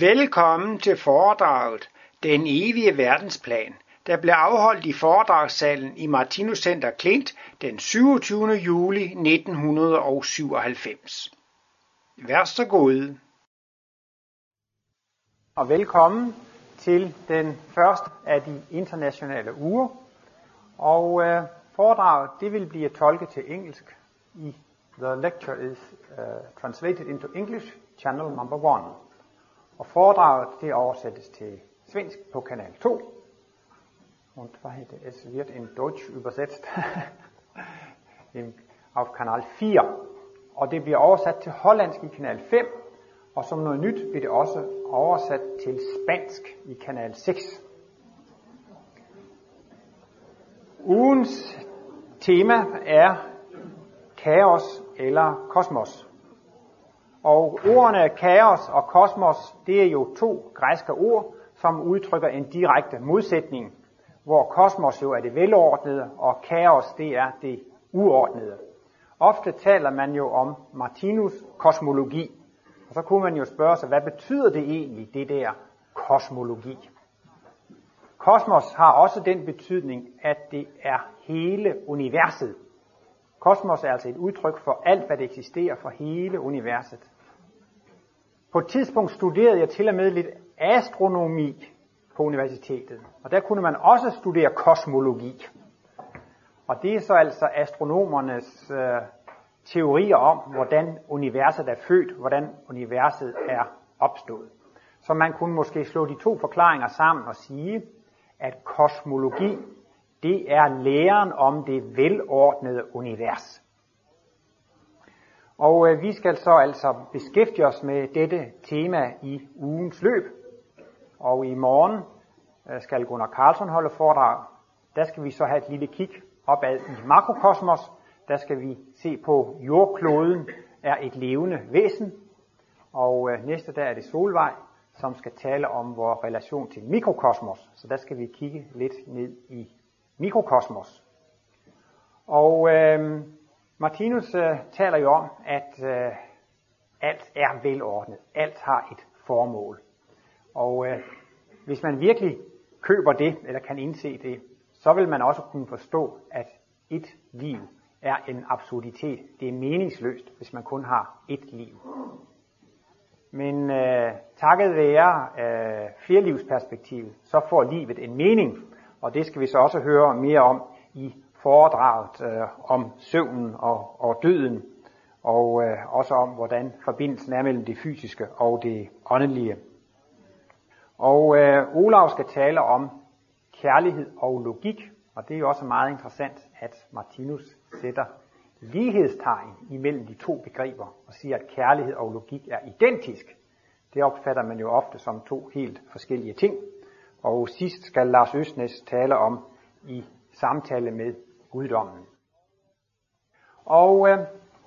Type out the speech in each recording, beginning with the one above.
Velkommen til foredraget Den evige verdensplan, der blev afholdt i foredragssalen i Martinus Center Klint den 27. juli 1997. Vær så god. Og velkommen til den første af de internationale uger. Og øh, foredraget det vil blive tolket til engelsk i The lecture is uh, translated into English, channel number one. Og foredraget det oversættes til svensk på kanal 2. Und was det? es wird in Deutsch übersetzt auf kanal 4. Og det bliver oversat til hollandsk i kanal 5. Og som noget nyt bliver det også oversat til spansk i kanal 6. Ugens tema er kaos eller kosmos. Og ordene kaos og kosmos, det er jo to græske ord, som udtrykker en direkte modsætning, hvor kosmos jo er det velordnede, og kaos det er det uordnede. Ofte taler man jo om Martinus kosmologi, og så kunne man jo spørge sig, hvad betyder det egentlig, det der kosmologi? Kosmos har også den betydning, at det er hele universet. Kosmos er altså et udtryk for alt, hvad der eksisterer for hele universet. På et tidspunkt studerede jeg til og med lidt astronomi på universitetet, og der kunne man også studere kosmologi. Og det er så altså astronomernes øh, teorier om, hvordan universet er født, hvordan universet er opstået. Så man kunne måske slå de to forklaringer sammen og sige, at kosmologi, det er læren om det velordnede univers. Og øh, vi skal så altså beskæftige os med dette tema i ugens løb. Og i morgen øh, skal Gunnar Carlson holde foredrag. Der skal vi så have et lille kig opad i makrokosmos. Der skal vi se på jordkloden er et levende væsen. Og øh, næste dag er det Solvej, som skal tale om vores relation til mikrokosmos. Så der skal vi kigge lidt ned i mikrokosmos. Og øh, Martinus øh, taler jo om, at øh, alt er velordnet. Alt har et formål. Og øh, hvis man virkelig køber det, eller kan indse det, så vil man også kunne forstå, at et liv er en absurditet. Det er meningsløst, hvis man kun har et liv. Men øh, takket være øh, flerlivsperspektivet, så får livet en mening, og det skal vi så også høre mere om i foredraget øh, om søvnen og, og døden, og øh, også om, hvordan forbindelsen er mellem det fysiske og det åndelige. Og øh, Olav skal tale om kærlighed og logik, og det er jo også meget interessant, at Martinus sætter lighedstegn imellem de to begreber og siger, at kærlighed og logik er identisk. Det opfatter man jo ofte som to helt forskellige ting. Og sidst skal Lars Østnes tale om i samtale med guddommen. Og øh,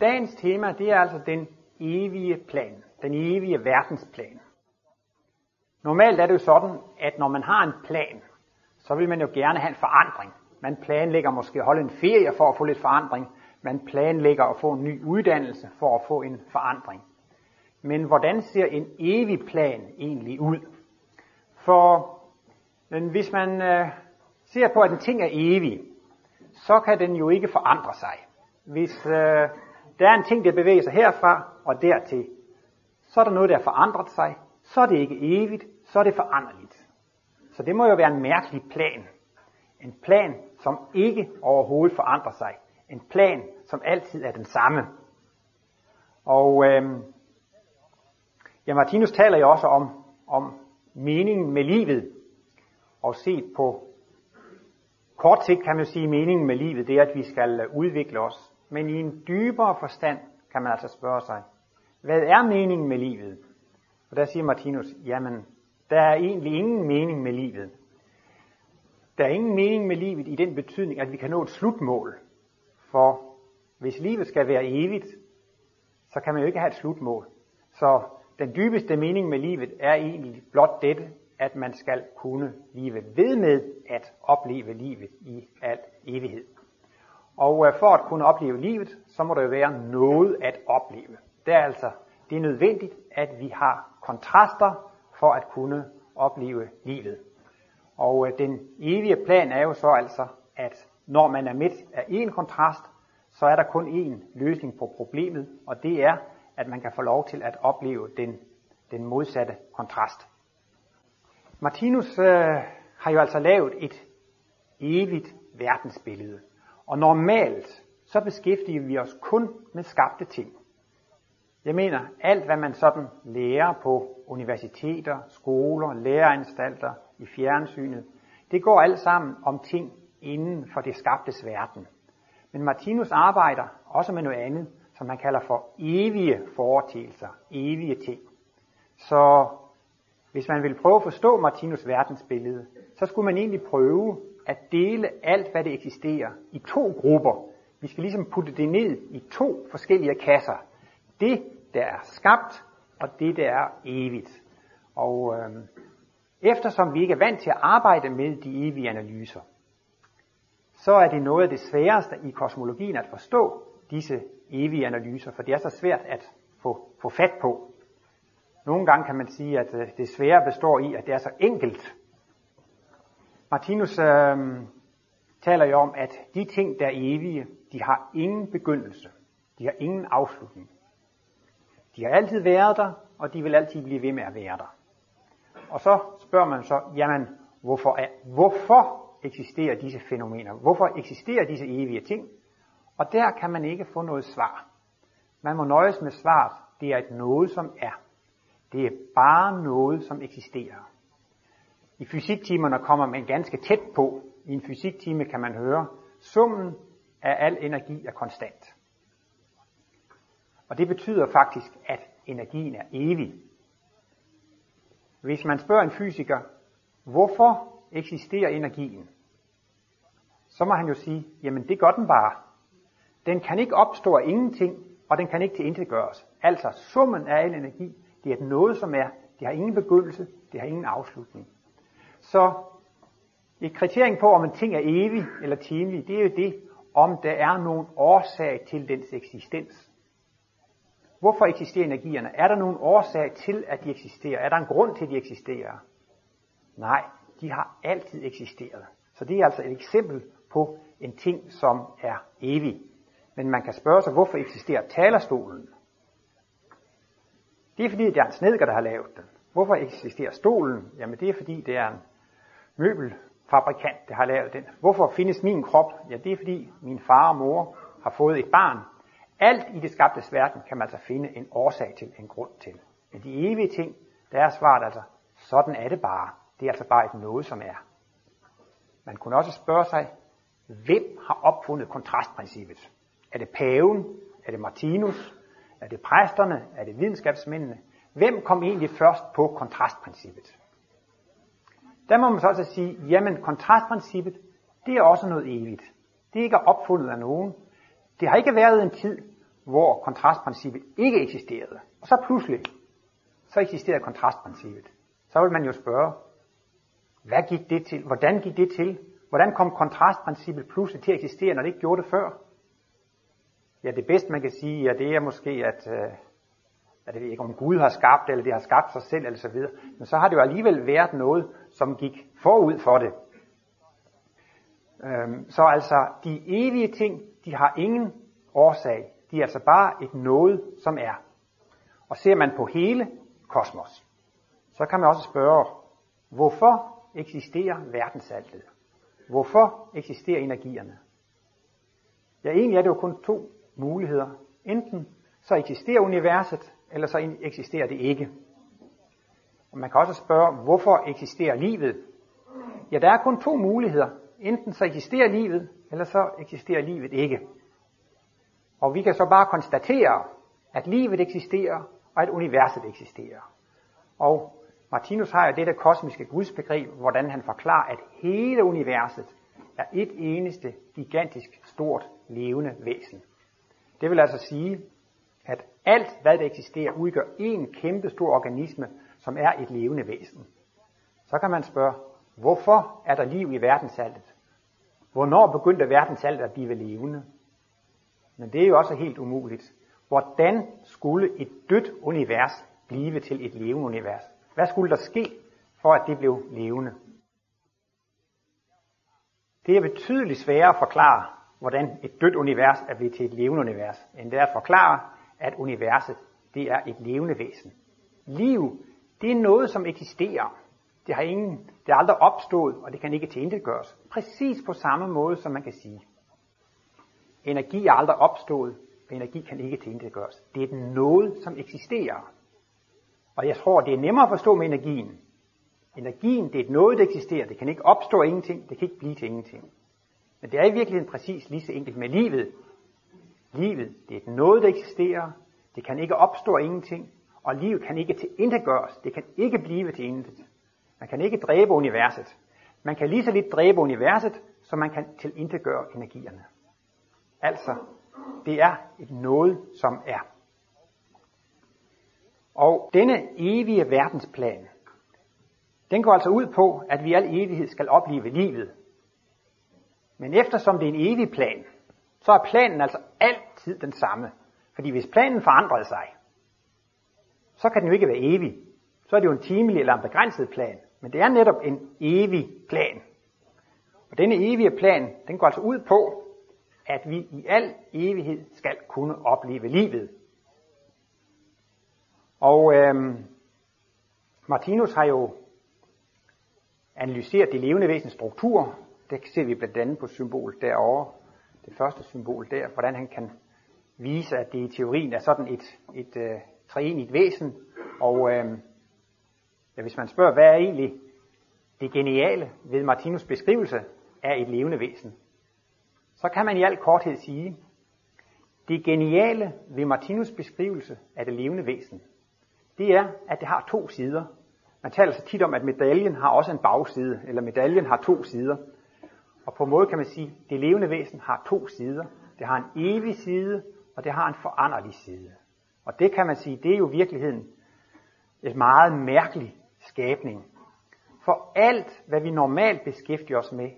dagens tema, det er altså den evige plan, den evige verdensplan. Normalt er det jo sådan, at når man har en plan, så vil man jo gerne have en forandring. Man planlægger måske at holde en ferie for at få lidt forandring. Man planlægger at få en ny uddannelse for at få en forandring. Men hvordan ser en evig plan egentlig ud? For men hvis man øh, ser på, at en ting er evig, så kan den jo ikke forandre sig. Hvis øh, der er en ting, der bevæger sig herfra og dertil, så er der noget, der har forandret sig, så er det ikke evigt, så er det foranderligt. Så det må jo være en mærkelig plan. En plan, som ikke overhovedet forandrer sig. En plan, som altid er den samme. Og øh, ja, Martinus taler jo også om, om meningen med livet. Og set på kort sigt kan man sige, at meningen med livet det er, at vi skal øh, udvikle os. Men i en dybere forstand kan man altså spørge sig, hvad er meningen med livet? Og der siger Martinus, jamen, der er egentlig ingen mening med livet. Der er ingen mening med livet i den betydning, at vi kan nå et slutmål. For hvis livet skal være evigt, så kan man jo ikke have et slutmål. Så den dybeste mening med livet er egentlig blot dette, at man skal kunne blive ved med at opleve livet i al evighed. Og øh, for at kunne opleve livet, så må der jo være noget at opleve. Det er altså det er nødvendigt, at vi har kontraster, for at kunne opleve livet. Og øh, den evige plan er jo så altså, at når man er midt af en kontrast, så er der kun én løsning på problemet, og det er, at man kan få lov til at opleve den, den modsatte kontrast. Martinus øh, har jo altså lavet et evigt verdensbillede, og normalt så beskæftiger vi os kun med skabte ting. Jeg mener, alt hvad man sådan lærer på universiteter, skoler, læreanstalter, i fjernsynet, det går alt sammen om ting inden for det skabtes verden. Men Martinus arbejder også med noget andet, som han kalder for evige foreteelser, evige ting. Så hvis man vil prøve at forstå Martinus verdensbillede, så skulle man egentlig prøve at dele alt, hvad det eksisterer, i to grupper. Vi skal ligesom putte det ned i to forskellige kasser. Det, der er skabt, og det, der er evigt. Og øh, eftersom vi ikke er vant til at arbejde med de evige analyser, så er det noget af det sværeste i kosmologien at forstå disse evige analyser, for det er så svært at få, få fat på. Nogle gange kan man sige, at øh, det svære består i, at det er så enkelt. Martinus øh, taler jo om, at de ting, der er evige, de har ingen begyndelse. De har ingen afslutning. De har altid været der, og de vil altid blive ved med at være der. Og så spørger man så, jamen, hvorfor, er, hvorfor eksisterer disse fænomener? Hvorfor eksisterer disse evige ting? Og der kan man ikke få noget svar. Man må nøjes med svaret, det er et noget, som er. Det er bare noget, som eksisterer. I fysiktimerne kommer man ganske tæt på. I en fysiktime kan man høre, summen af al energi er konstant. Og det betyder faktisk, at energien er evig. Hvis man spørger en fysiker, hvorfor eksisterer energien? Så må han jo sige, jamen det gør den bare. Den kan ikke opstå af ingenting, og den kan ikke tilintetgøres. Altså summen af al energi, det er noget, som er, det har ingen begyndelse, det har ingen afslutning. Så et kriterium på, om en ting er evig eller timelig, det er jo det, om der er nogen årsag til dens eksistens. Hvorfor eksisterer energierne? Er der nogen årsag til, at de eksisterer? Er der en grund til, at de eksisterer? Nej, de har altid eksisteret. Så det er altså et eksempel på en ting, som er evig. Men man kan spørge sig, hvorfor eksisterer talerstolen? Det er fordi, det er en snedker, der har lavet den. Hvorfor eksisterer stolen? Jamen det er fordi, det er en møbelfabrikant, der har lavet den. Hvorfor findes min krop? Ja, det er fordi min far og mor har fået et barn, alt i det skabtes verden kan man altså finde en årsag til, en grund til. Men de evige ting, der er svaret altså, sådan er det bare. Det er altså bare et noget, som er. Man kunne også spørge sig, hvem har opfundet kontrastprincippet? Er det paven? Er det Martinus? Er det præsterne? Er det videnskabsmændene? Hvem kom egentlig først på kontrastprincippet? Der må man så også sige, jamen kontrastprincippet, det er også noget evigt. Det er ikke opfundet af nogen. Det har ikke været en tid, hvor kontrastprincippet ikke eksisterede. Og så pludselig, så eksisterede kontrastprincippet. Så vil man jo spørge, hvad gik det til? Hvordan gik det til? Hvordan kom kontrastprincippet pludselig til at eksistere, når det ikke gjorde det før? Ja, det bedste man kan sige, ja, det er måske, at, øh, at det ikke om Gud har skabt, eller det har skabt sig selv, eller så videre. Men så har det jo alligevel været noget, som gik forud for det. Øhm, så altså, de evige ting, de har ingen årsag. De er altså bare et noget, som er. Og ser man på hele kosmos, så kan man også spørge, hvorfor eksisterer verdensaltet? Hvorfor eksisterer energierne? Ja, egentlig er det jo kun to muligheder. Enten så eksisterer universet, eller så eksisterer det ikke. Og man kan også spørge, hvorfor eksisterer livet? Ja, der er kun to muligheder. Enten så eksisterer livet, eller så eksisterer livet ikke. Og vi kan så bare konstatere, at livet eksisterer, og at universet eksisterer. Og Martinus har jo dette kosmiske gudsbegreb, hvordan han forklarer, at hele universet er et eneste gigantisk stort levende væsen. Det vil altså sige, at alt hvad der eksisterer udgør en kæmpe stor organisme, som er et levende væsen. Så kan man spørge, hvorfor er der liv i verdensaltet? Hvornår begyndte verdensaltet at blive levende? Men det er jo også helt umuligt. Hvordan skulle et dødt univers blive til et levende univers? Hvad skulle der ske, for at det blev levende? Det er betydeligt sværere at forklare, hvordan et dødt univers er blevet til et levende univers, end det er at forklare, at universet det er et levende væsen. Liv, det er noget, som eksisterer. Det har ingen, det er aldrig opstået, og det kan ikke tilintetgøres. Præcis på samme måde, som man kan sige. Energi er aldrig opstået, og energi kan ikke tilintetgøres. Det er noget, som eksisterer. Og jeg tror, det er nemmere at forstå med energien. Energien, det er et noget, der eksisterer. Det kan ikke opstå ingenting, det kan ikke blive til ingenting. Men det er i virkeligheden præcis lige så enkelt med livet. Livet, det er noget, der eksisterer. Det kan ikke opstå ingenting, og livet kan ikke til gøres. Det kan ikke blive til intet. Man kan ikke dræbe universet. Man kan lige så lidt dræbe universet, som man kan til gøre energierne. Altså, det er et noget, som er. Og denne evige verdensplan, den går altså ud på, at vi i al evighed skal opleve livet. Men eftersom det er en evig plan, så er planen altså altid den samme. Fordi hvis planen forandrede sig, så kan den jo ikke være evig. Så er det jo en timelig eller en begrænset plan. Men det er netop en evig plan. Og denne evige plan, den går altså ud på, at vi i al evighed skal kunne opleve livet. Og øhm, Martinus har jo analyseret det levende væsens struktur. Det ser vi blandt andet på symbolet derovre. Det første symbol der, hvordan han kan vise, at det i teorien er sådan et, et øh, treenigt væsen. Og øh, ja, hvis man spørger, hvad er egentlig det geniale ved Martinus beskrivelse af et levende væsen, så kan man i al korthed sige, det geniale ved Martinus beskrivelse af det levende væsen, det er, at det har to sider. Man taler så tit om, at medaljen har også en bagside, eller medaljen har to sider. Og på en måde kan man sige, at det levende væsen har to sider. Det har en evig side, og det har en foranderlig side. Og det kan man sige, det er jo virkeligheden et meget mærkelig skabning. For alt, hvad vi normalt beskæftiger os med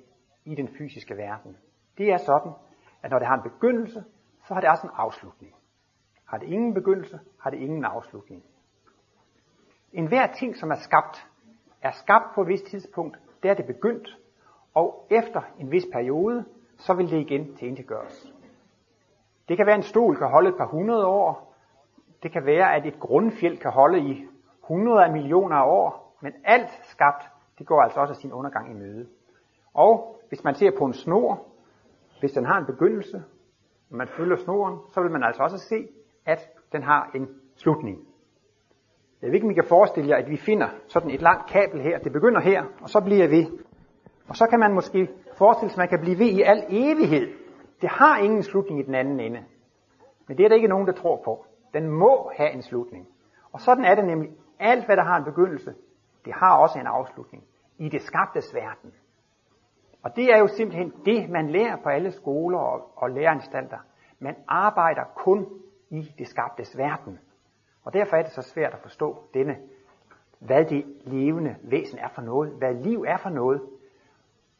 i den fysiske verden, det er sådan, at når det har en begyndelse, så har det også en afslutning. Har det ingen begyndelse, har det ingen afslutning. En hver ting, som er skabt, er skabt på et vist tidspunkt, der er det begyndt, og efter en vis periode, så vil det igen tilintetgøres. Det kan være, at en stol kan holde et par hundrede år. Det kan være, at et grundfjeld kan holde i hundrede af millioner af år. Men alt skabt, det går altså også af sin undergang i møde. Og hvis man ser på en snor, hvis den har en begyndelse, og man følger snoren, så vil man altså også se, at den har en slutning. Jeg ved ikke, om I kan forestille jer, at vi finder sådan et langt kabel her. Det begynder her, og så bliver vi og så kan man måske forestille sig, at man kan blive ved i al evighed. Det har ingen slutning i den anden ende. Men det er der ikke nogen, der tror på. Den må have en slutning. Og sådan er det nemlig. Alt, hvad der har en begyndelse, det har også en afslutning. I det skabtes verden. Og det er jo simpelthen det, man lærer på alle skoler og, og læreanstalter. Man arbejder kun i det skabtes verden. Og derfor er det så svært at forstå denne, hvad det levende væsen er for noget, hvad liv er for noget.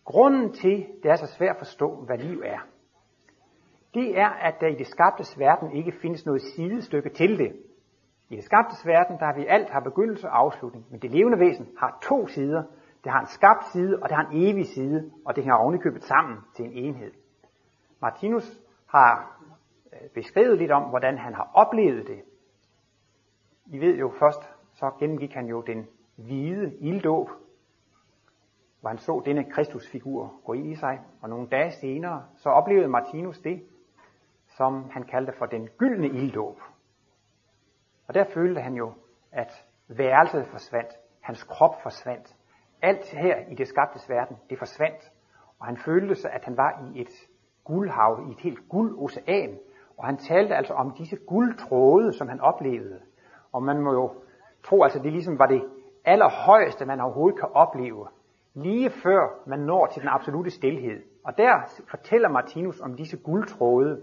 Grunden til, det er så svært at forstå, hvad liv er, det er, at der i det skabtes verden ikke findes noget sidestykke til det. I det skabtes verden, der har vi alt har begyndelse og afslutning, men det levende væsen har to sider. Det har en skabt side, og det har en evig side, og det hænger ovenikøbet sammen til en enhed. Martinus har øh, beskrevet lidt om, hvordan han har oplevet det. I ved jo først, så gennemgik han jo den hvide ilddåb, hvor han så denne Kristusfigur gå ind i sig, og nogle dage senere, så oplevede Martinus det, som han kaldte for den gyldne ilddåb. Og der følte han jo, at værelset forsvandt, hans krop forsvandt. Alt her i det skabtes verden, det forsvandt. Og han følte sig, at han var i et guldhav, i et helt guldocean. Og han talte altså om disse guldtråde, som han oplevede. Og man må jo tro, altså det ligesom var det allerhøjeste, man overhovedet kan opleve. Lige før man når til den absolute stilhed. Og der fortæller Martinus om disse guldtråde,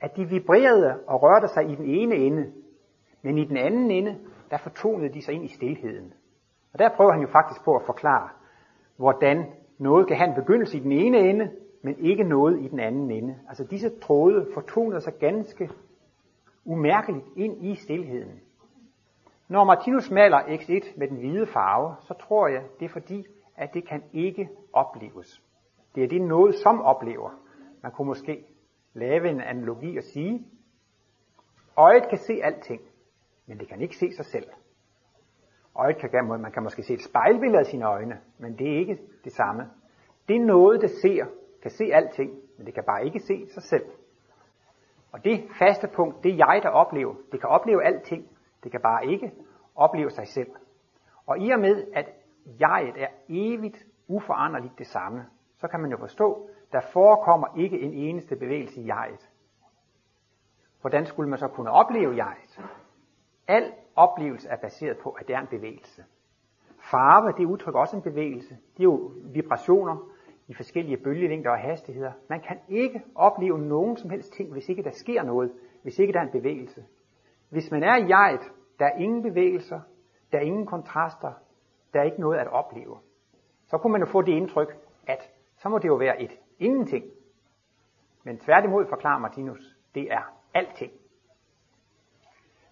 at de vibrerede og rørte sig i den ene ende, men i den anden ende, der fortonede de sig ind i stilheden. Og der prøver han jo faktisk på at forklare, hvordan noget kan have en begyndelse i den ene ende, men ikke noget i den anden ende. Altså disse tråde fortonede sig ganske umærkeligt ind i stilheden. Når Martinus maler X1 med den hvide farve, så tror jeg, det er fordi, at det kan ikke opleves. Det er det noget, som oplever. Man kunne måske lave en analogi og sige, øjet kan se alting, men det kan ikke se sig selv. Øjet kan, man kan måske se et spejlbillede af sine øjne, men det er ikke det samme. Det er noget, der ser, kan se alting, men det kan bare ikke se sig selv. Og det faste punkt, det er jeg, der oplever. Det kan opleve alting, det kan bare ikke opleve sig selv. Og i og med, at jeget er evigt uforanderligt det samme, så kan man jo forstå, der forekommer ikke en eneste bevægelse i jeget. Hvordan skulle man så kunne opleve jeget? Al oplevelse er baseret på, at det er en bevægelse. Farve, det udtrykker også en bevægelse. Det er jo vibrationer i forskellige bølgelængder og hastigheder. Man kan ikke opleve nogen som helst ting, hvis ikke der sker noget, hvis ikke der er en bevægelse. Hvis man er i jeget, der er ingen bevægelser, der er ingen kontraster, der er ikke noget at opleve. Så kunne man jo få det indtryk, at så må det jo være et ingenting. Men tværtimod forklarer Martinus, det er alting.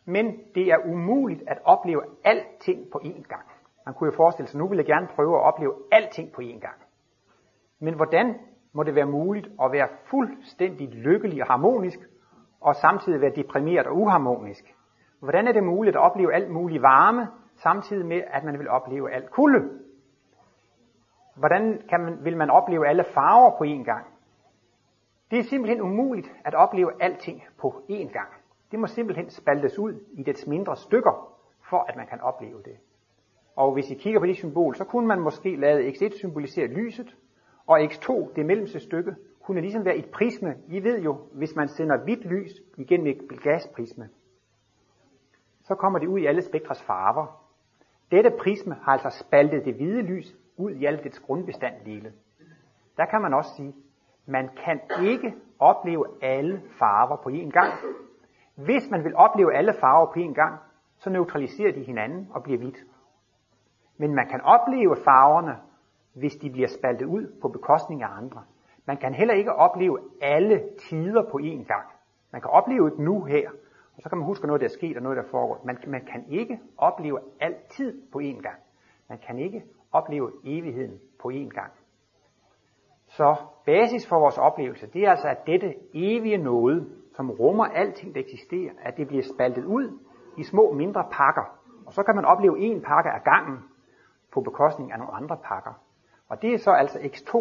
Men det er umuligt at opleve alting på én gang. Man kunne jo forestille sig, nu vil jeg gerne prøve at opleve alting på én gang. Men hvordan må det være muligt at være fuldstændig lykkelig og harmonisk, og samtidig være deprimeret og uharmonisk? Hvordan er det muligt at opleve alt mulig varme, samtidig med, at man vil opleve alt kulde? Hvordan kan man, vil man opleve alle farver på én gang? Det er simpelthen umuligt at opleve alting på én gang. Det må simpelthen spaltes ud i dets mindre stykker, for at man kan opleve det. Og hvis I kigger på det symbol, så kunne man måske lade x1 symbolisere lyset, og x2, det mellemste stykke, kunne ligesom være et prisme. I ved jo, hvis man sender hvidt lys igennem et gasprisme, så kommer det ud i alle spektras farver. Dette prisme har altså spaltet det hvide lys ud i alt dets grundbestanddele. Der kan man også sige, man kan ikke opleve alle farver på én gang. Hvis man vil opleve alle farver på én gang, så neutraliserer de hinanden og bliver hvidt. Men man kan opleve farverne, hvis de bliver spaltet ud på bekostning af andre. Man kan heller ikke opleve alle tider på én gang. Man kan opleve et nu her, og så kan man huske noget, der er sket og noget, der foregår. Man, man kan ikke opleve altid på én gang. Man kan ikke opleve evigheden på én gang. Så basis for vores oplevelse, det er altså, at dette evige noget, som rummer alting, der eksisterer, at det bliver spaltet ud i små mindre pakker. Og så kan man opleve en pakke af gangen på bekostning af nogle andre pakker. Og det er så altså X2.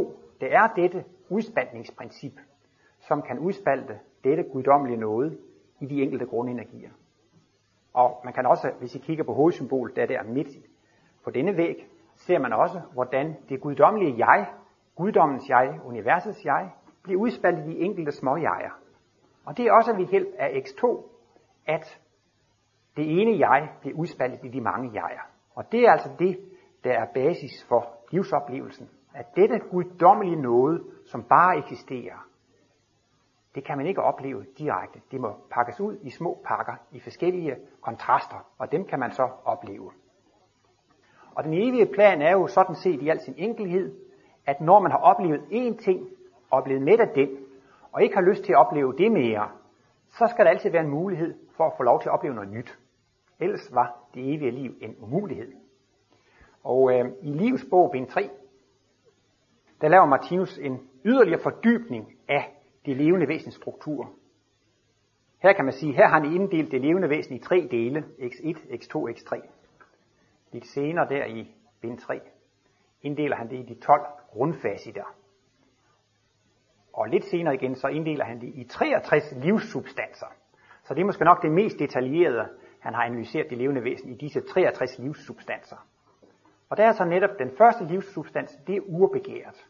Det er dette udspaltningsprincip, som kan udspalte dette guddommelige noget i de enkelte grundenergier. Og man kan også, hvis I kigger på hovedsymbolet, der er der midt på denne væg, ser man også, hvordan det guddommelige jeg, guddommens jeg, universets jeg, bliver udspaltet i de enkelte små jeger. Og det er også ved hjælp af X2, at det ene jeg bliver udspaltet i de mange jeger. Og det er altså det, der er basis for livsoplevelsen. At dette guddommelige noget, som bare eksisterer, det kan man ikke opleve direkte. Det må pakkes ud i små pakker, i forskellige kontraster, og dem kan man så opleve. Og den evige plan er jo sådan set i al sin enkelhed, at når man har oplevet én ting, og blevet med af den, og ikke har lyst til at opleve det mere, så skal der altid være en mulighed for at få lov til at opleve noget nyt. Ellers var det evige liv en umulighed. Og øh, i livsbog bind 3, der laver Martinus en yderligere fordybning af det levende væsens struktur. Her kan man sige, her har han inddelt det levende væsen i tre dele, x1, x2, x3. Lidt senere der i bind 3 inddeler han det i de 12 grundfaciter. Og lidt senere igen, så inddeler han det i 63 livssubstanser. Så det er måske nok det mest detaljerede, han har analyseret det levende væsen i disse 63 livssubstanser. Og der er så netop den første livssubstans, det er urbegæret.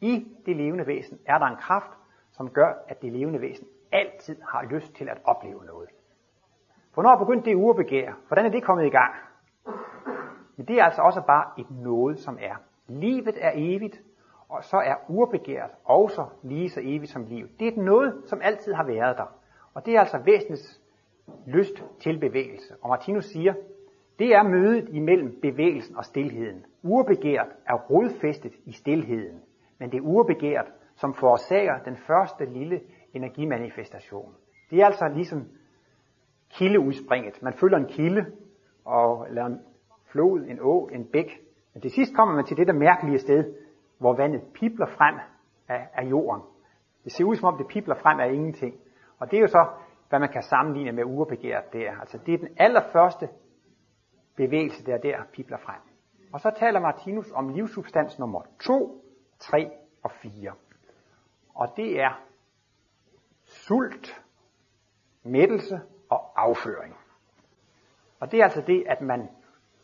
I det levende væsen er der en kraft, som gør, at det levende væsen altid har lyst til at opleve noget. Hvornår begyndte det urbegær? Hvordan er det kommet i gang? Men det er altså også bare et noget, som er. Livet er evigt, og så er urbegæret også lige så evigt som livet. Det er et noget, som altid har været der. Og det er altså væsenets lyst til bevægelse. Og Martinus siger, det er mødet imellem bevægelsen og stilheden. Urbegæret er rodfæstet i stilheden, men det urbegæret, som forårsager den første lille energimanifestation. Det er altså ligesom kildeudspringet. Man følger en kilde, og, eller en flod, en å, en bæk. Men til sidst kommer man til det der mærkelige sted, hvor vandet pipler frem af, af jorden. Det ser ud som om det pipler frem af ingenting. Og det er jo så, hvad man kan sammenligne med urbegæret der. Altså det er den allerførste bevægelse, der der pipler frem. Og så taler Martinus om livssubstans nummer 2, 3 og 4. Og det er sult, mættelse og afføring. Og det er altså det, at man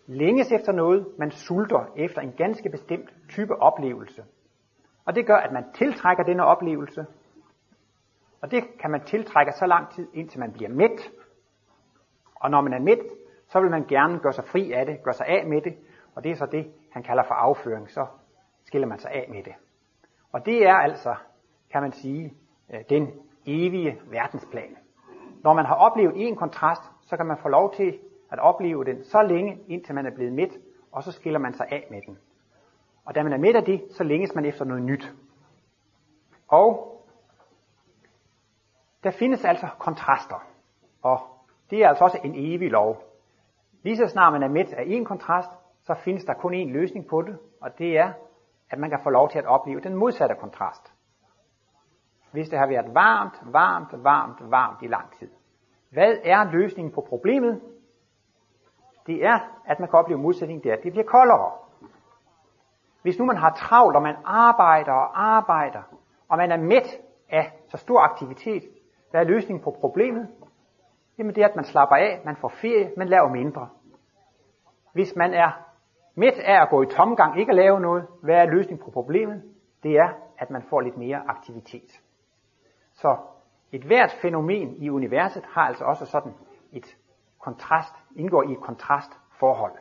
længes efter noget, man sulter efter en ganske bestemt type oplevelse. Og det gør, at man tiltrækker denne oplevelse, og det kan man tiltrække så lang tid, indtil man bliver mæt. Og når man er mæt, så vil man gerne gøre sig fri af det, gøre sig af med det, og det er så det, han kalder for afføring, så skiller man sig af med det. Og det er altså, kan man sige, øh, den evige verdensplan. Når man har oplevet en kontrast, så kan man få lov til at opleve den så længe, indtil man er blevet midt, og så skiller man sig af med den. Og da man er midt af det, så længes man efter noget nyt. Og der findes altså kontraster, og det er altså også en evig lov. Lige så snart man er midt af en kontrast, så findes der kun en løsning på det, og det er, at man kan få lov til at opleve den modsatte kontrast. Hvis det har været varmt, varmt, varmt, varmt i lang tid. Hvad er løsningen på problemet? Det er, at man kan opleve modsætning der, det bliver koldere. Hvis nu man har travlt, og man arbejder og arbejder, og man er mæt af så stor aktivitet, hvad er løsningen på problemet? Jamen det er, at man slapper af, man får ferie, man laver mindre. Hvis man er midt af at gå i tomgang, ikke at lave noget, hvad er løsningen på problemet? Det er, at man får lidt mere aktivitet. Så et hvert fænomen i universet har altså også sådan et kontrast, indgår i et kontrastforhold.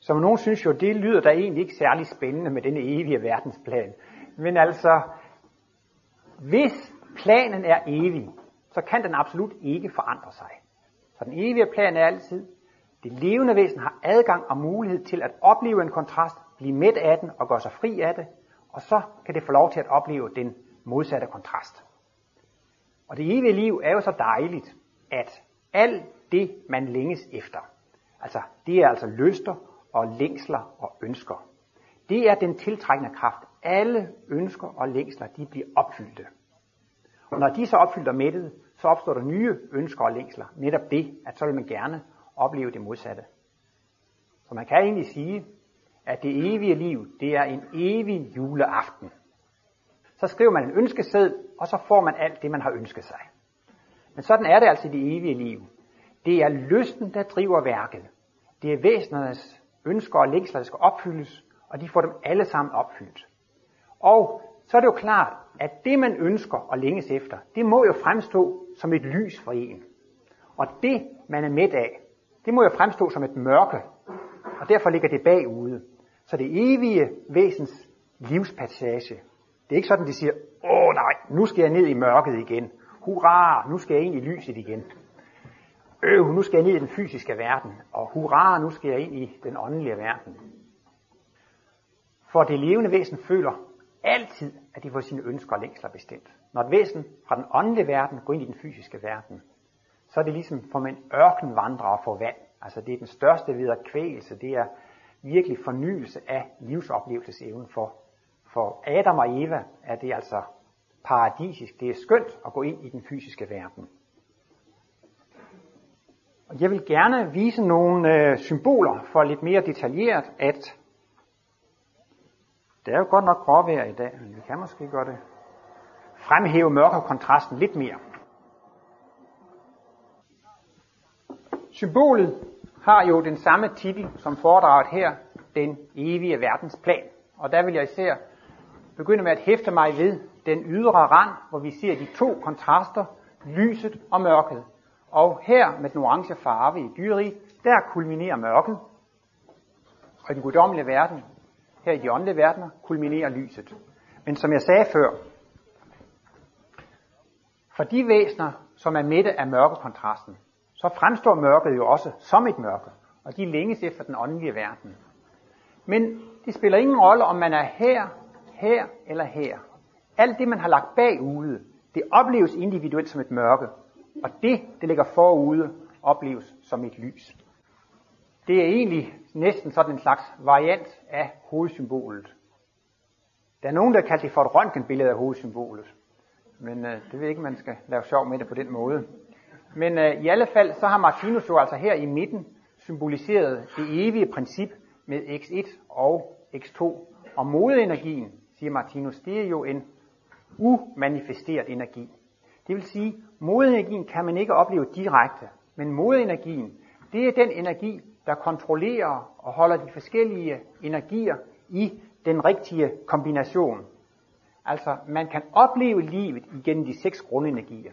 Som nogen synes jo, det lyder da egentlig ikke særlig spændende med denne evige verdensplan. Men altså, hvis planen er evig, så kan den absolut ikke forandre sig. Så den evige plan er altid, det levende væsen har adgang og mulighed til at opleve en kontrast, blive midt af den og gøre sig fri af det, og så kan det få lov til at opleve den modsatte kontrast. Og det evige liv er jo så dejligt, at alt det, man længes efter, altså det er altså lyster og længsler og ønsker. Det er den tiltrækkende kraft. Alle ønsker og længsler, de bliver opfyldte. Og når de så er opfyldt og så opstår der nye ønsker og længsler. Netop det, at så vil man gerne opleve det modsatte. Så man kan egentlig sige, at det evige liv, det er en evig juleaften. Så skriver man en ønskeseddel, og så får man alt det, man har ønsket sig. Men sådan er det altså i det evige liv. Det er lysten, der driver værket. Det er væsenernes ønsker og længsler, der skal opfyldes, og de får dem alle sammen opfyldt. Og så er det jo klart, at det man ønsker og længes efter, det må jo fremstå som et lys for en. Og det man er midt af, det må jo fremstå som et mørke, og derfor ligger det bagude. Så det evige væsens livspassage, det er ikke sådan, de siger, åh nej, nu skal jeg ned i mørket igen. Hurra, nu skal jeg ind i lyset igen. Øh, nu skal jeg ned i den fysiske verden. Og hurra, nu skal jeg ind i den åndelige verden. For det levende væsen føler altid, at de får sine ønsker og længsler bestemt. Når et væsen fra den åndelige verden går ind i den fysiske verden, så er det ligesom for en ørkenvandrer og få vand. Altså det er den største vederkvægelse, det er virkelig fornyelse af livsoplevelsesevnen for. For Adam og Eva er det altså paradisisk. Det er skønt at gå ind i den fysiske verden. Og jeg vil gerne vise nogle øh, symboler for lidt mere detaljeret, at det er jo godt nok gråvejr i dag, men vi kan måske gøre det. Fremhæve mørkekontrasten lidt mere. Symbolet har jo den samme titel som foredraget her, den evige verdensplan. Og der vil jeg især begynde med at hæfte mig ved den ydre rand, hvor vi ser de to kontraster, lyset og mørket. Og her med den orange farve i dyreriget, der kulminerer mørket. Og i den guddommelige verden, her i de åndelige verdener, kulminerer lyset. Men som jeg sagde før, for de væsener, som er midte af mørkekontrasten, så fremstår mørket jo også som et mørke, og de længes efter den åndelige verden. Men det spiller ingen rolle, om man er her, her eller her. Alt det, man har lagt bagude, det opleves individuelt som et mørke. Og det, det ligger forude, opleves som et lys. Det er egentlig næsten sådan en slags variant af hovedsymbolet. Der er nogen, der kalder det for et røntgenbillede af hovedsymbolet. Men øh, det ved jeg ikke, man skal lave sjov med det på den måde. Men øh, i alle fald, så har Martinus jo altså her i midten symboliseret det evige princip med x1 og x2. Og modeenergien, siger Martinus, det er jo en umanifesteret energi. Det vil sige, modeenergien kan man ikke opleve direkte, men modeenergien, det er den energi, der kontrollerer og holder de forskellige energier i den rigtige kombination. Altså, man kan opleve livet igennem de seks grundenergier.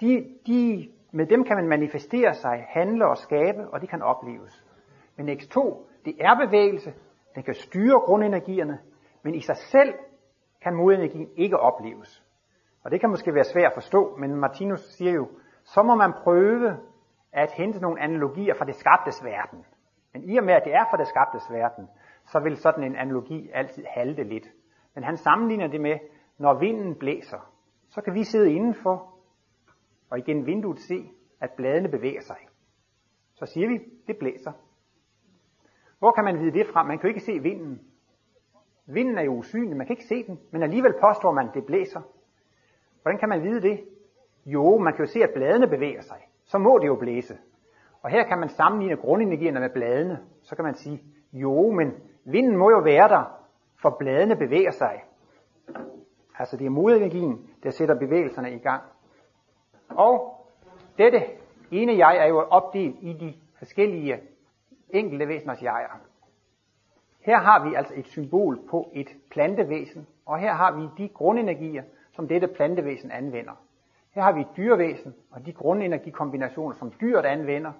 De, de, med dem kan man manifestere sig, handle og skabe, og de kan opleves. Men X2, det er bevægelse, den kan styre grundenergierne, men i sig selv kan modenergien ikke opleves. Og det kan måske være svært at forstå, men Martinus siger jo, så må man prøve at hente nogle analogier fra det skabtes verden. Men i og med, at det er fra det skabtes verden, så vil sådan en analogi altid halte lidt. Men han sammenligner det med, når vinden blæser, så kan vi sidde indenfor og igennem vinduet se, at bladene bevæger sig. Så siger vi, det blæser. Hvor kan man vide det fra? Man kan jo ikke se vinden. Vinden er jo usynlig, man kan ikke se den, men alligevel påstår man, at det blæser. Hvordan kan man vide det? Jo, man kan jo se, at bladene bevæger sig. Så må det jo blæse. Og her kan man sammenligne grundenergierne med bladene. Så kan man sige, jo, men vinden må jo være der, for bladene bevæger sig. Altså det er modenergien, der sætter bevægelserne i gang. Og dette ene jeg er jo opdelt i de forskellige enkelte væseners jeger. Her har vi altså et symbol på et plantevæsen, og her har vi de grundenergier, som dette plantevæsen anvender. Her har vi et dyrevæsen, og de grundenergikombinationer, som dyret anvender,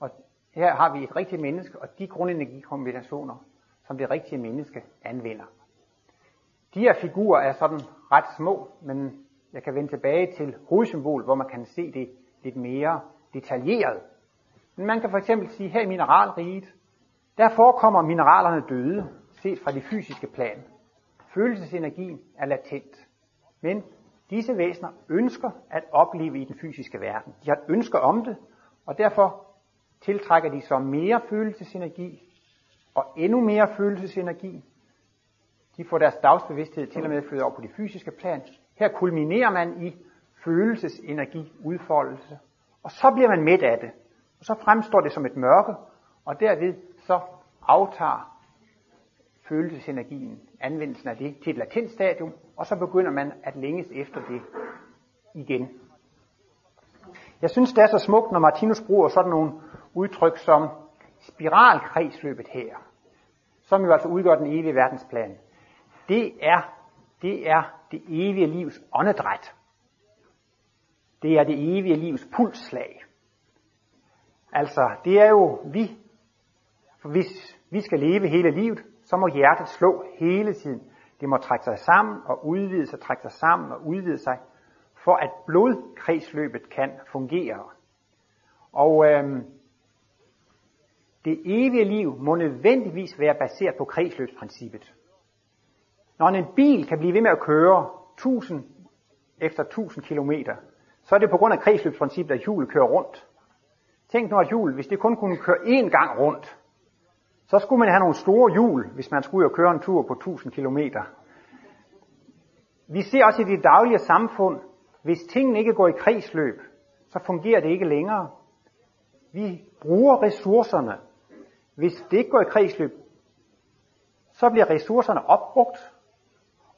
og her har vi et rigtigt menneske, og de grundenergikombinationer, som det rigtige menneske anvender. De her figurer er sådan ret små, men jeg kan vende tilbage til hovedsymbol, hvor man kan se det lidt mere detaljeret. Men man kan for eksempel sige, her i mineralriget, der forekommer mineralerne døde, set fra det fysiske plan. Følelsesenergien er latent. Men disse væsener ønsker at opleve i den fysiske verden. De har et ønske om det, og derfor tiltrækker de så mere følelsesenergi og endnu mere følelsesenergi. De får deres dagsbevidsthed til og med flyttet over på det fysiske plan. Her kulminerer man i følelsesenergi, udfoldelse, og så bliver man midt af det. Og så fremstår det som et mørke, og derved så aftager følelsesenergien, anvendelsen af det, til et latent stadium, og så begynder man at længes efter det igen. Jeg synes, det er så smukt, når Martinus bruger sådan nogle udtryk som spiralkredsløbet her, som jo altså udgør den evige verdensplan. Det er det, er det evige livs åndedræt. Det er det evige livs pulsslag. Altså, det er jo vi. For hvis vi skal leve hele livet, så må hjertet slå hele tiden. Det må trække sig sammen og udvide sig, trække sig sammen og udvide sig, for at blodkredsløbet kan fungere. Og øhm, det evige liv må nødvendigvis være baseret på kredsløbsprincippet. Når en bil kan blive ved med at køre 1000 efter 1000 kilometer, så er det på grund af kredsløbsprincippet, at hjulet kører rundt. Tænk nu, at hjul, hvis det kun kunne køre én gang rundt, så skulle man have nogle store hjul, hvis man skulle ud og køre en tur på 1000 km. Vi ser også i det daglige samfund, hvis tingene ikke går i kredsløb, så fungerer det ikke længere. Vi bruger ressourcerne. Hvis det ikke går i kredsløb, så bliver ressourcerne opbrugt,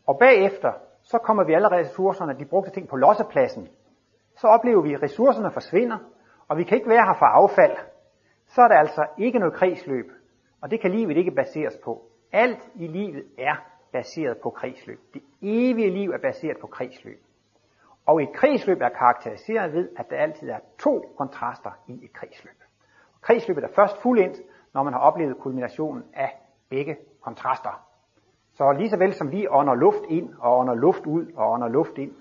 og bagefter, så kommer vi allerede ressourcerne, de brugte ting på lossepladsen. Så oplever vi, at ressourcerne forsvinder, og vi kan ikke være her for affald. Så er der altså ikke noget kredsløb. Og det kan livet ikke baseres på. Alt i livet er baseret på kredsløb. Det evige liv er baseret på kredsløb. Og et kredsløb er karakteriseret ved, at der altid er to kontraster i et kredsløb. Kredsløbet er først fuldendt, når man har oplevet kulminationen af begge kontraster. Så lige så vel som vi ånder luft ind og ånder luft ud og ånder luft ind,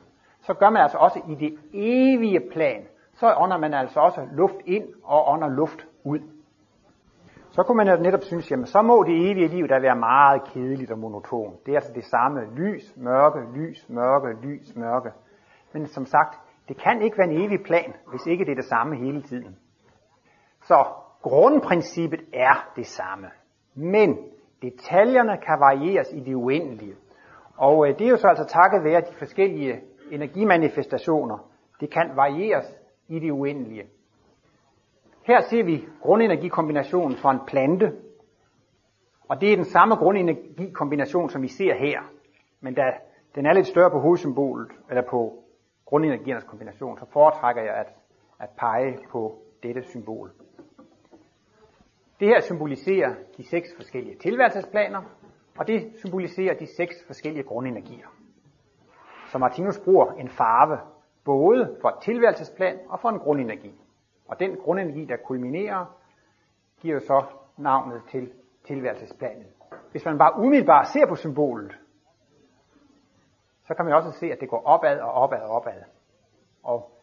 så gør man altså også i det evige plan, så ånder man altså også luft ind og ånder luft ud. Så kunne man netop synes, jamen så må det evige liv da være meget kedeligt og monotont. Det er altså det samme lys, mørke, lys, mørke, lys, mørke. Men som sagt, det kan ikke være en evig plan, hvis ikke det er det samme hele tiden. Så grundprincippet er det samme. Men detaljerne kan varieres i det uendelige. Og øh, det er jo så altså takket være de forskellige energimanifestationer. Det kan varieres i det uendelige. Her ser vi grundenergikombinationen for en plante, og det er den samme grundenergikombination, som vi ser her. Men da den er lidt større på hovedsymbolet, eller på grundenergiernes kombination, så foretrækker jeg at, at pege på dette symbol. Det her symboliserer de seks forskellige tilværelsesplaner, og det symboliserer de seks forskellige grundenergier. Så Martinus bruger en farve både for et tilværelsesplan og for en grundenergi. Og den grundenergi, der kulminerer, giver så navnet til tilværelsesplanen. Hvis man bare umiddelbart ser på symbolet, så kan man også se, at det går opad og opad og opad. Og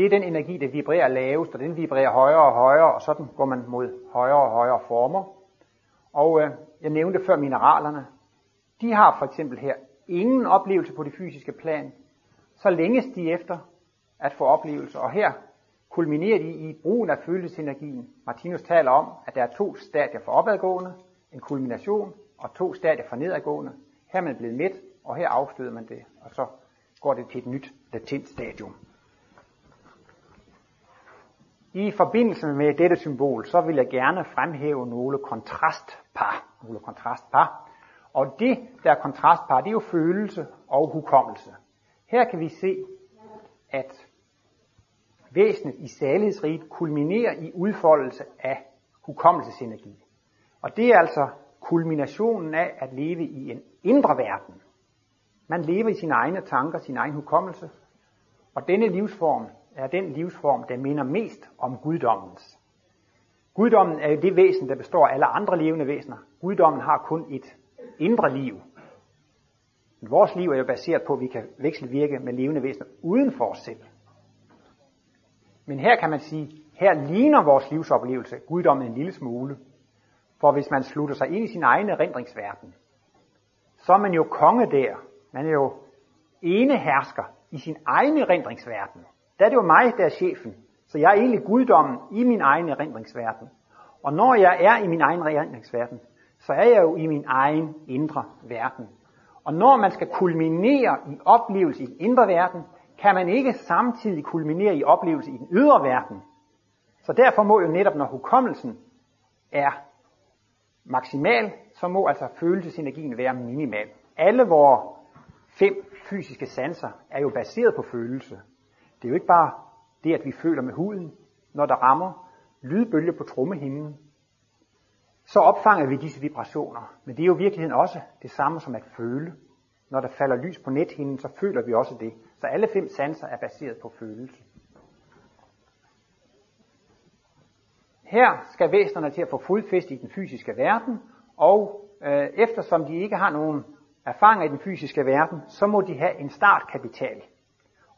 det er den energi, der vibrerer lavest, og den vibrerer højere og højere, og sådan går man mod højere og højere former. Og øh, jeg nævnte før mineralerne. De har for eksempel her ingen oplevelse på det fysiske plan, så længes de efter at få oplevelser. Og her kulminerer de i brugen af følelsesenergien. Martinus taler om, at der er to stadier for opadgående, en kulmination, og to stadier for nedadgående. Her er man blevet midt, og her afstøder man det, og så går det til et nyt latent stadium. I forbindelse med dette symbol, så vil jeg gerne fremhæve nogle kontrastpar. Nogle kontrastpar. Og det, der er kontrastpar, det er jo følelse og hukommelse. Her kan vi se, at væsenet i salighedsriget kulminerer i udfoldelse af hukommelsesenergi. Og det er altså kulminationen af at leve i en indre verden. Man lever i sine egne tanker, sin egen hukommelse, og denne livsform er den livsform, der minder mest om guddommens. Guddommen er jo det væsen, der består af alle andre levende væsener. Guddommen har kun et indre liv. Men vores liv er jo baseret på, at vi kan vekselvirke med levende væsener uden for os selv. Men her kan man sige, her ligner vores livsoplevelse guddommen en lille smule. For hvis man slutter sig ind i sin egen erindringsverden, så er man jo konge der. Man er jo ene hersker i sin egen erindringsverden. Der er det jo mig, der er chefen. Så jeg er egentlig guddommen i min egen erindringsverden. Og når jeg er i min egen erindringsverden, så er jeg jo i min egen indre verden. Og når man skal kulminere i oplevelse i den indre verden, kan man ikke samtidig kulminere i oplevelse i den ydre verden. Så derfor må jo netop, når hukommelsen er maksimal, så må altså følelsesenergien være minimal. Alle vores fem fysiske sanser er jo baseret på følelse. Det er jo ikke bare det, at vi føler med huden, når der rammer lydbølger på trommehinden. Så opfanger vi disse vibrationer. Men det er jo i virkeligheden også det samme som at føle. Når der falder lys på nethinden, så føler vi også det. Så alle fem sanser er baseret på følelse. Her skal væsenerne til at få fodfæste i den fysiske verden, og øh, eftersom de ikke har nogen erfaringer i den fysiske verden, så må de have en startkapital.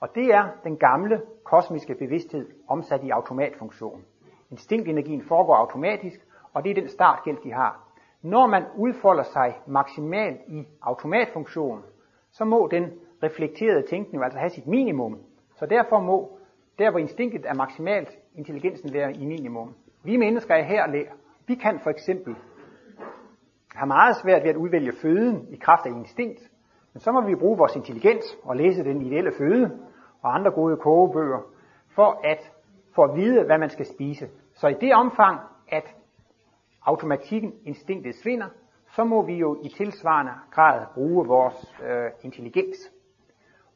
Og det er den gamle kosmiske bevidsthed omsat i automatfunktion. Instinktenergien foregår automatisk, og det er den startgæld, de har. Når man udfolder sig maksimalt i automatfunktion, så må den reflekterede tænkning altså have sit minimum. Så derfor må, der hvor instinktet er maksimalt, intelligensen være i minimum. Vi mennesker er her, vi kan for eksempel have meget svært ved at udvælge føden i kraft af instinkt, men så må vi bruge vores intelligens og læse den ideelle føde og andre gode kogebøger, for at få at vide, hvad man skal spise. Så i det omfang, at automatikken, instinktet svinder, så må vi jo i tilsvarende grad bruge vores øh, intelligens.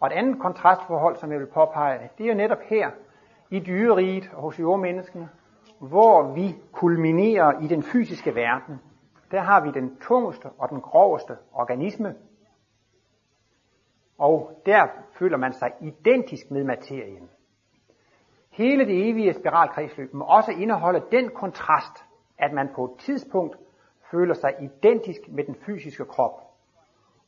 Og et andet kontrastforhold, som jeg vil påpege, det er jo netop her i dyreriget og hos jordmenneskene, hvor vi kulminerer i den fysiske verden. Der har vi den tungeste og den groveste organisme, og der føler man sig identisk med materien. Hele det evige spiralkredsløb må også indeholde den kontrast, at man på et tidspunkt føler sig identisk med den fysiske krop,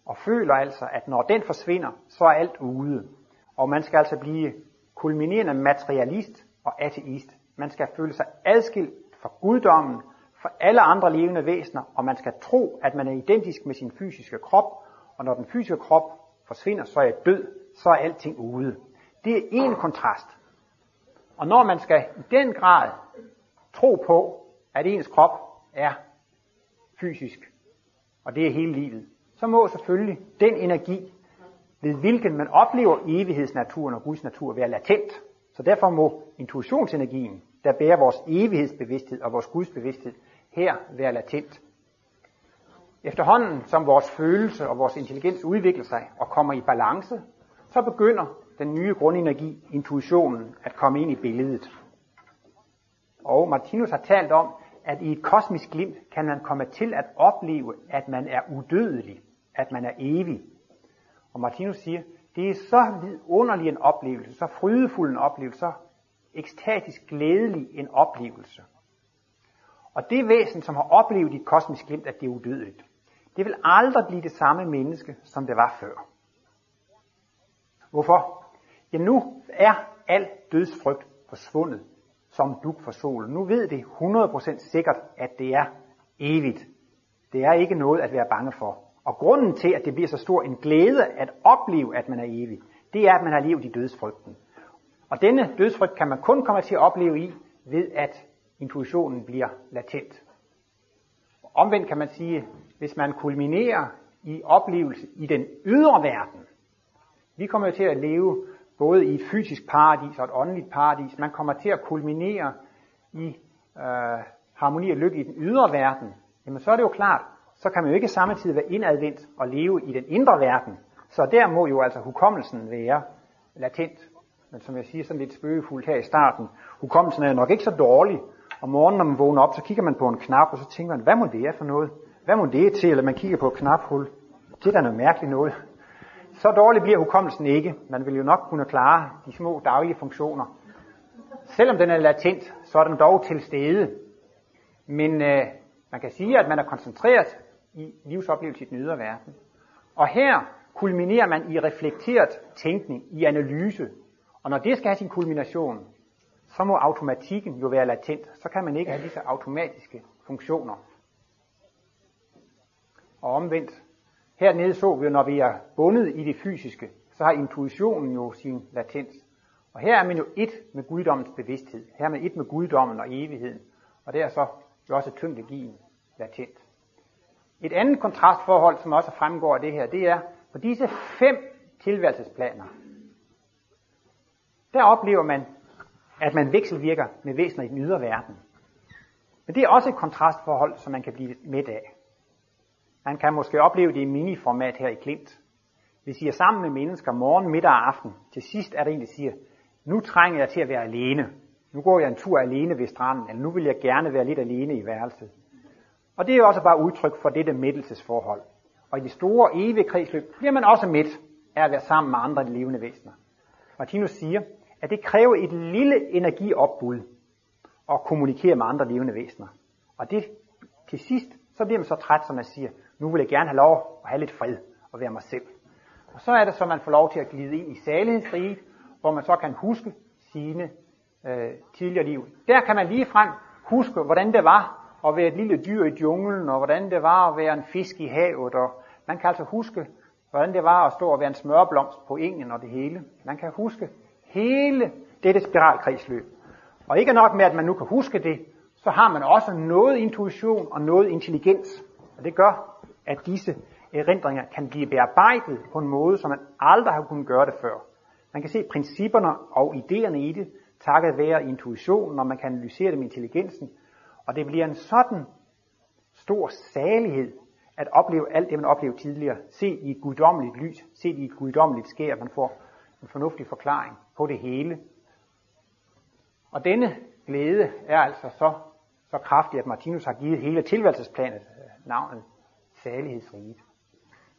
og føler altså, at når den forsvinder, så er alt ude. Og man skal altså blive kulminerende materialist og ateist. Man skal føle sig adskilt fra guddommen, fra alle andre levende væsener, og man skal tro, at man er identisk med sin fysiske krop, og når den fysiske krop forsvinder, så er jeg død, så er alting ude. Det er en kontrast. Og når man skal i den grad tro på, at ens krop er fysisk, og det er hele livet, så må selvfølgelig den energi, ved hvilken man oplever evighedsnaturen og Guds natur, være latent. Så derfor må intuitionsenergien, der bærer vores evighedsbevidsthed og vores Guds bevidsthed, her være latent. Efterhånden som vores følelse og vores intelligens udvikler sig og kommer i balance, så begynder den nye grundenergi, intuitionen, at komme ind i billedet. Og Martinus har talt om, at i et kosmisk glimt kan man komme til at opleve, at man er udødelig, at man er evig. Og Martinus siger, det er så vidunderlig en oplevelse, så frydefuld en oplevelse, så ekstatisk glædelig en oplevelse. Og det væsen, som har oplevet i et kosmisk glimt, at det er udødeligt, det vil aldrig blive det samme menneske, som det var før. Hvorfor? Ja, nu er al dødsfrygt forsvundet som duk for solen. Nu ved det 100% sikkert, at det er evigt. Det er ikke noget at være bange for. Og grunden til, at det bliver så stor en glæde at opleve, at man er evig, det er, at man har levet i dødsfrygten. Og denne dødsfrygt kan man kun komme til at opleve i, ved at intuitionen bliver latent. Omvendt kan man sige, hvis man kulminerer i oplevelse i den ydre verden, vi kommer til at leve både i et fysisk paradis og et åndeligt paradis. Man kommer til at kulminere i øh, harmoni og lykke i den ydre verden. Jamen så er det jo klart, så kan man jo ikke samtidig være indadvendt og leve i den indre verden. Så der må jo altså hukommelsen være latent. Men som jeg siger sådan lidt spøgefuldt her i starten, hukommelsen er nok ikke så dårlig. Om morgenen, når man vågner op, så kigger man på en knap, og så tænker man, hvad må det er for noget? Hvad må det til? Eller man kigger på et knaphul. Det er da noget mærkeligt noget. Så dårlig bliver hukommelsen ikke. Man vil jo nok kunne klare de små daglige funktioner. Selvom den er latent, så er den dog til stede. Men øh, man kan sige, at man er koncentreret i livsoplevelse i den ydre verden. Og her kulminerer man i reflekteret tænkning, i analyse. Og når det skal have sin kulmination, så må automatikken jo være latent. Så kan man ikke have disse automatiske funktioner. Og omvendt, Hernede så vi, når vi er bundet i det fysiske, så har intuitionen jo sin latens. Og her er man jo et med guddommens bevidsthed. Her er man et med guddommen og evigheden. Og det er så jo også tyngdegien latent. Et andet kontrastforhold, som også fremgår af det her, det er, på disse fem tilværelsesplaner, der oplever man, at man vekselvirker med væsener i den ydre verden. Men det er også et kontrastforhold, som man kan blive midt af. Man kan måske opleve det i miniformat her i Klint. Vi siger sammen med mennesker morgen, middag og aften. Til sidst er der en, der siger, nu trænger jeg til at være alene. Nu går jeg en tur alene ved stranden, eller nu vil jeg gerne være lidt alene i værelset. Og det er jo også bare udtryk for dette mættelsesforhold. Og i det store evige kredsløb bliver man også midt af at være sammen med andre levende væsener. Martinus siger, at det kræver et lille energiopbud at kommunikere med andre levende væsener. Og det til sidst, så bliver man så træt, som man siger, nu vil jeg gerne have lov at have lidt fred og være mig selv. Og så er det så, man får lov til at glide ind i salighedsriget, hvor man så kan huske sine øh, tidligere liv. Der kan man lige frem huske, hvordan det var at være et lille dyr i junglen, og hvordan det var at være en fisk i havet, og man kan altså huske, hvordan det var at stå og være en smørblomst på engen og det hele. Man kan huske hele dette spiralkredsløb. Og ikke nok med, at man nu kan huske det, så har man også noget intuition og noget intelligens. Og det gør, at disse erindringer kan blive bearbejdet på en måde, som man aldrig har kunnet gøre det før. Man kan se principperne og idéerne i det, takket være intuitionen, og man kan analysere dem med intelligensen. Og det bliver en sådan stor salighed at opleve alt det, man oplevede tidligere. Se i et guddommeligt lys, se i et guddommeligt skær, man får en fornuftig forklaring på det hele. Og denne glæde er altså så, så kraftig, at Martinus har givet hele tilværelsesplanet øh, navnet salighedsriget.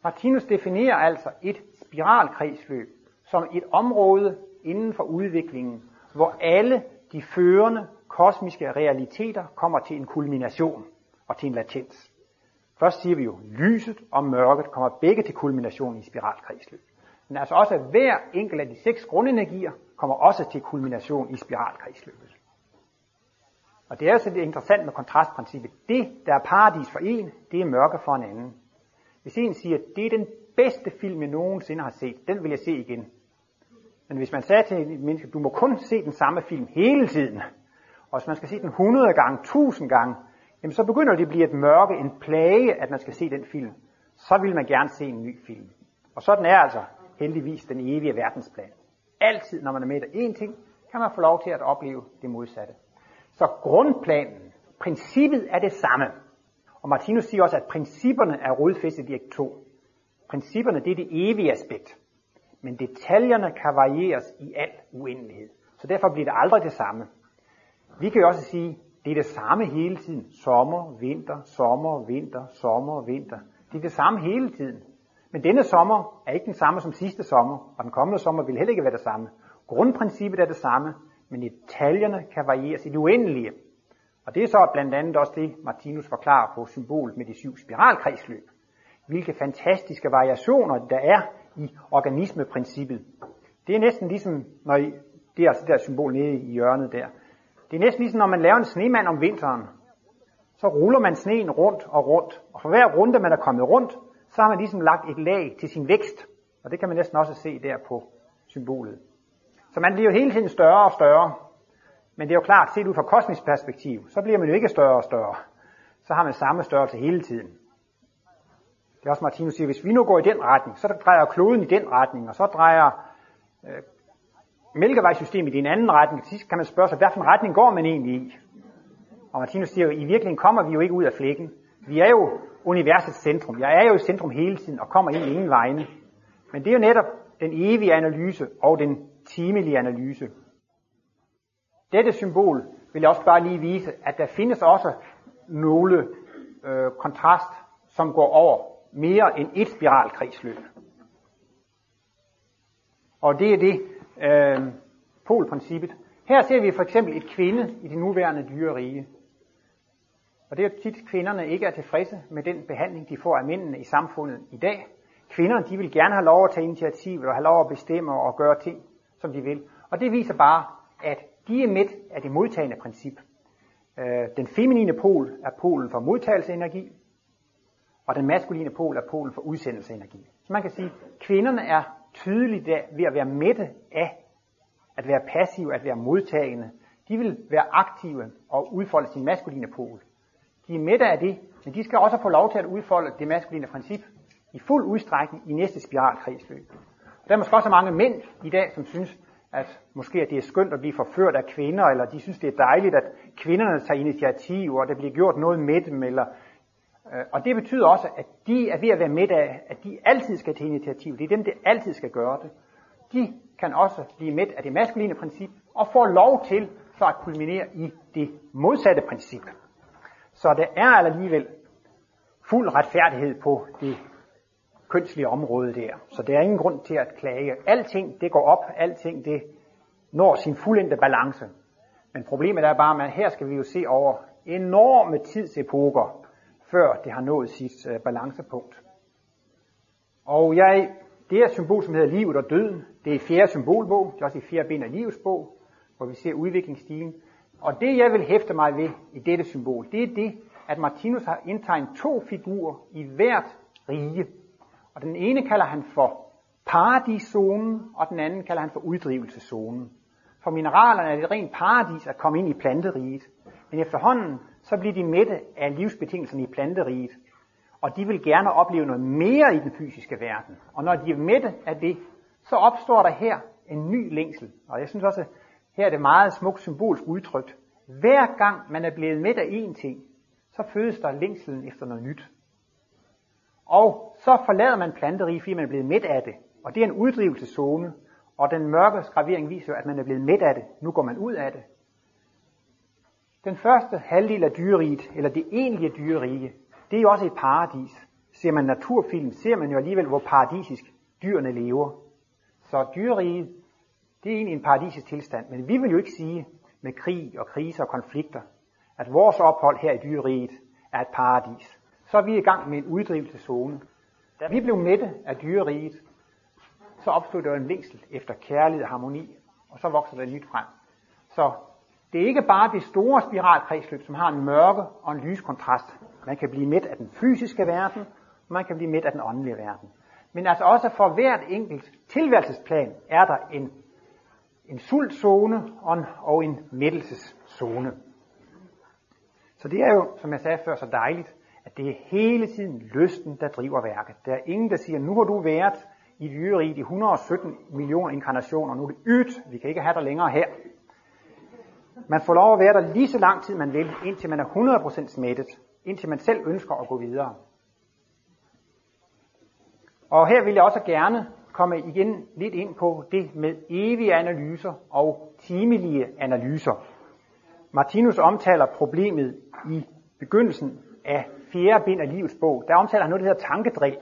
Martinus definerer altså et spiralkredsløb som et område inden for udviklingen, hvor alle de førende kosmiske realiteter kommer til en kulmination og til en latens. Først siger vi jo, lyset og mørket kommer begge til kulmination i spiralkredsløb. Men altså også hver enkelt af de seks grundenergier kommer også til kulmination i spiralkredsløbet. Og det er altså det interessant med kontrastprincippet. Det, der er paradis for en, det er mørke for en anden. Hvis en siger, det er den bedste film, jeg nogensinde har set, den vil jeg se igen. Men hvis man sagde til et menneske, du må kun se den samme film hele tiden, Og hvis man skal se den 100 gange, 1000 gange, jamen så begynder det at blive et mørke, en plage, at man skal se den film. Så vil man gerne se en ny film. Og sådan er altså heldigvis den evige verdensplan. Altid, når man er med i én ting, kan man få lov til at opleve det modsatte. Så grundplanen, princippet er det samme. Og Martinus siger også, at principperne er rodfæstet i akt 2. Principperne, det er det evige aspekt. Men detaljerne kan varieres i al uendelighed. Så derfor bliver det aldrig det samme. Vi kan jo også sige, det er det samme hele tiden. Sommer, vinter, sommer, vinter, sommer, vinter. Det er det samme hele tiden. Men denne sommer er ikke den samme som sidste sommer, og den kommende sommer vil heller ikke være det samme. Grundprincippet er det samme, men detaljerne kan varieres i det uendelige. Og det er så blandt andet også det, Martinus forklarer på symbolet med de syv spiralkredsløb. Hvilke fantastiske variationer der er i organismeprincippet. Det er næsten ligesom, når I, det er altså det der symbol nede i hjørnet der. Det er næsten ligesom, når man laver en snemand om vinteren. Så ruller man sneen rundt og rundt. Og for hver runde, man er kommet rundt, så har man ligesom lagt et lag til sin vækst. Og det kan man næsten også se der på symbolet. Så man bliver jo hele tiden større og større. Men det er jo klart, set ud fra kosmisk perspektiv, så bliver man jo ikke større og større. Så har man samme størrelse hele tiden. Det er også Martinus siger, hvis vi nu går i den retning, så drejer kloden i den retning, og så drejer øh, mælkevejssystemet i en anden retning. Til sidst kan man spørge sig, hvilken retning går man egentlig i? Og Martinus siger jo, i virkeligheden kommer vi jo ikke ud af flækken. Vi er jo universets centrum. Jeg er jo i centrum hele tiden og kommer ind ingen vegne. Men det er jo netop den evige analyse og den timelige analyse. Dette symbol vil jeg også bare lige vise, at der findes også nogle øh, kontrast, som går over mere end et spiralkredsløb. Og det er det øh, polprincippet. Her ser vi for eksempel et kvinde i det nuværende dyrerige. Og det er tit, kvinderne ikke er tilfredse med den behandling, de får af mændene i samfundet i dag. Kvinderne, de vil gerne have lov at tage initiativ og have lov at bestemme og gøre ting, som de vil. Og det viser bare, at de er midt af det modtagende princip. Øh, den feminine pol er polen for modtagelseenergi, og den maskuline pol er polen for udsendelseenergi. Så man kan sige, at kvinderne er tydeligt der ved at være mætte af at være passive, at være modtagende. De vil være aktive og udfolde sin maskuline pol. De er mætte af det, men de skal også få lov til at udfolde det maskuline princip i fuld udstrækning i næste spiralkredsløb. Der er måske også mange mænd i dag, som synes, at måske at det er skønt at blive forført af kvinder, eller de synes, det er dejligt, at kvinderne tager initiativ, og der bliver gjort noget med dem, eller, øh, og det betyder også, at de er ved at være med af, at de altid skal tage initiativ. Det er dem, der altid skal gøre det. De kan også blive med af det maskuline princip, og får lov til så at kulminere i det modsatte princip. Så der er alligevel fuld retfærdighed på det kønslige område der. Så der er ingen grund til at klage. Alting det går op, alting det når sin fuldendte balance. Men problemet er bare, at her skal vi jo se over enorme tidsepoker, før det har nået sit øh, balancepunkt. Og jeg, det er symbol, som hedder livet og døden. Det er fjerde symbolbog, det er også i fjerde ben af livets bog, hvor vi ser udviklingsstilen. Og det, jeg vil hæfte mig ved i dette symbol, det er det, at Martinus har indtegnet to figurer i hvert rige. Og den ene kalder han for paradiszonen, og den anden kalder han for uddrivelseszonen. For mineralerne er det rent paradis at komme ind i planteriget. Men efterhånden, så bliver de mætte af livsbetingelserne i planteriget. Og de vil gerne opleve noget mere i den fysiske verden. Og når de er mætte af det, så opstår der her en ny længsel. Og jeg synes også, her er det meget smukt symbolsk udtrykt. Hver gang man er blevet midt af én ting, så fødes der længselen efter noget nyt. Og så forlader man planteriget, fordi man er blevet midt af det. Og det er en uddrivelseszone. Og den mørke skravering viser jo, at man er blevet midt af det. Nu går man ud af det. Den første halvdel af dyreriget, eller det egentlige dyrerige, det er jo også et paradis. Ser man naturfilm, ser man jo alligevel, hvor paradisisk dyrene lever. Så dyreriget, det er egentlig en paradisisk tilstand. Men vi vil jo ikke sige med krig og kriser og konflikter, at vores ophold her i dyreriget er et paradis. Så er vi i gang med en uddrivelseszone. Da vi blev mætte af dyreriget, så opstod der en længsel efter kærlighed og harmoni, og så vokser der nyt frem. Så det er ikke bare det store spiralkredsløb, som har en mørke og en lys kontrast. Man kan blive midt af den fysiske verden, og man kan blive midt af den åndelige verden. Men altså også for hvert enkelt tilværelsesplan er der en, en sultzone og en, og en mættelseszone. Så det er jo, som jeg sagde før, så dejligt, at det er hele tiden lysten, der driver værket. Der er ingen, der siger, nu har du været i dyreriget i 117 millioner inkarnationer, nu er det ydt, vi kan ikke have dig længere her. Man får lov at være der lige så lang tid man vil, indtil man er 100% smittet, indtil man selv ønsker at gå videre. Og her vil jeg også gerne komme igen lidt ind på det med evige analyser og timelige analyser. Martinus omtaler problemet i begyndelsen af fjerde bind af livets bog. Der omtaler han noget, der hedder tankedrill.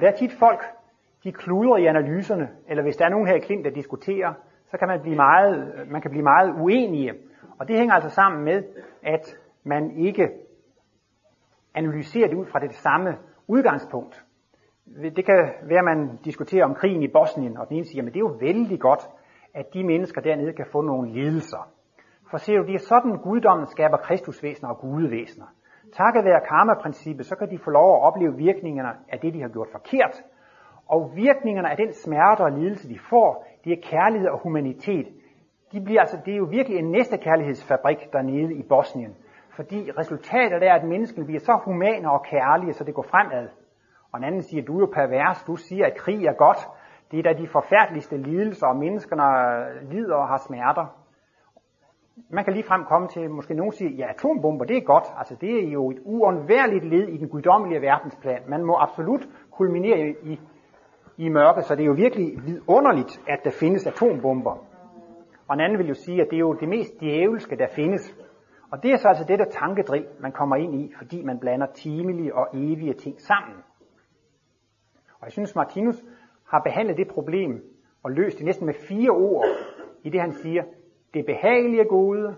Der er tit folk, de kluder i analyserne, eller hvis der er nogen her i Klint, der diskuterer, så kan man blive meget, man kan blive meget uenige. Og det hænger altså sammen med, at man ikke analyserer det ud fra det samme udgangspunkt. Det kan være, at man diskuterer om krigen i Bosnien, og den ene siger, at det er jo vældig godt, at de mennesker dernede kan få nogle lidelser. For ser du, det er sådan, guddommen skaber kristusvæsener og gudevæsener. Takket være karma-princippet, så kan de få lov at opleve virkningerne af det, de har gjort forkert. Og virkningerne af den smerte og lidelse, de får, det er kærlighed og humanitet. De bliver altså, det er jo virkelig en næste kærlighedsfabrik dernede i Bosnien. Fordi resultatet er, at menneskene bliver så humane og kærlige, så det går fremad. Og en anden siger, du er jo pervers, du siger, at krig er godt. Det er da de forfærdeligste lidelser, og menneskerne lider og har smerter. Man kan lige frem komme til, måske nogen siger, ja, atombomber, det er godt. Altså, det er jo et uundværligt led i den guddommelige verdensplan. Man må absolut kulminere i, i mørke, så det er jo virkelig vidunderligt, at der findes atombomber. Og en anden vil jo sige, at det er jo det mest djævelske, der findes. Og det er så altså det der tankedriv, man kommer ind i, fordi man blander timelige og evige ting sammen. Og jeg synes, Martinus har behandlet det problem og løst det næsten med fire ord i det, han siger, det behagelige gode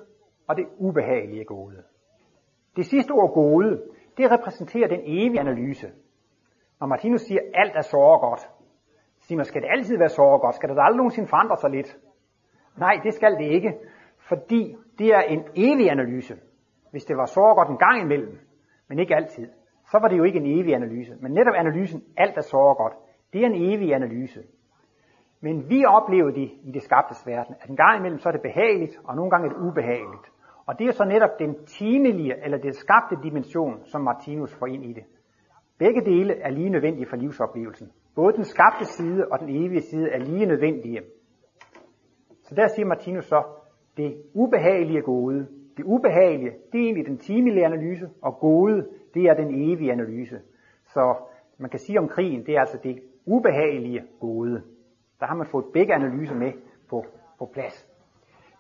og det ubehagelige gode. Det sidste ord gode, det repræsenterer den evige analyse. Når Martinus siger, at alt er så godt, siger man, skal det altid være så godt? Skal det aldrig nogensinde forandre sig lidt? Nej, det skal det ikke, fordi det er en evig analyse. Hvis det var så godt en gang imellem, men ikke altid, så var det jo ikke en evig analyse. Men netop analysen, alt er så godt, det er en evig analyse. Men vi oplever det i det skabtes verden, at en gang imellem så er det behageligt, og nogle gange er det ubehageligt. Og det er så netop den timelige, eller det skabte dimension, som Martinus får ind i det. Begge dele er lige nødvendige for livsoplevelsen. Både den skabte side og den evige side er lige nødvendige. Så der siger Martinus så, det ubehagelige gode. Det ubehagelige, det er egentlig den timelige analyse, og gode, det er den evige analyse. Så man kan sige om krigen, det er altså det ubehagelige gode. Der har man fået begge analyser med på, på plads.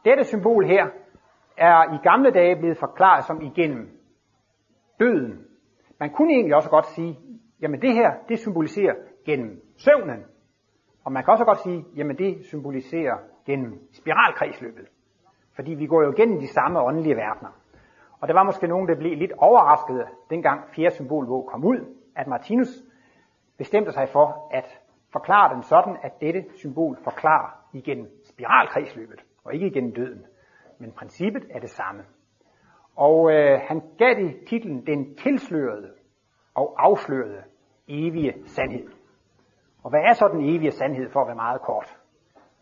Dette symbol her er i gamle dage blevet forklaret som igennem døden. Man kunne egentlig også godt sige, jamen det her, det symboliserer gennem søvnen. Og man kan også godt sige, jamen det symboliserer gennem spiralkredsløbet. Fordi vi går jo gennem de samme åndelige verdener. Og der var måske nogen, der blev lidt overrasket, dengang fjerde symbolvåg kom ud, at Martinus bestemte sig for at forklare den sådan, at dette symbol forklarer igen spiralkredsløbet, og ikke igen døden. Men princippet er det samme. Og øh, han gav det titlen Den tilslørede og afslørede evige sandhed. Og hvad er så den evige sandhed, for at være meget kort?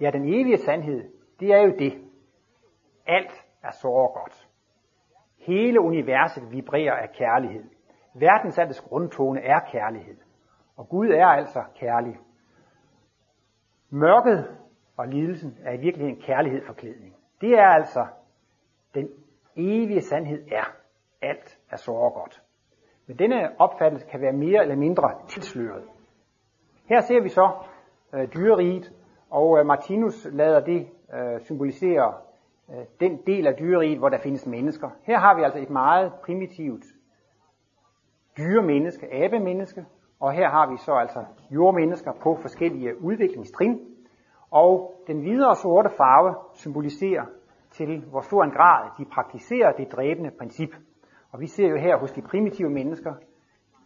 Ja, den evige sandhed, det er jo det. Alt er så godt. Hele universet vibrerer af kærlighed. Verdensaldets grundtone er kærlighed. Og Gud er altså kærlig. Mørket og lidelsen er i virkeligheden kærlighed forklædning. Det er altså den evige sandhed er. Alt er så godt. Men denne opfattelse kan være mere eller mindre tilsløret. Her ser vi så øh, dyreriget, og øh, Martinus lader det øh, symbolisere øh, den del af dyreriet, hvor der findes mennesker. Her har vi altså et meget primitivt dyremenneske, abemenneske, og her har vi så altså jordmennesker på forskellige udviklingstrin. Og den videre sorte farve symboliserer til hvor stor en grad de praktiserer det dræbende princip. Og vi ser jo her hos de primitive mennesker,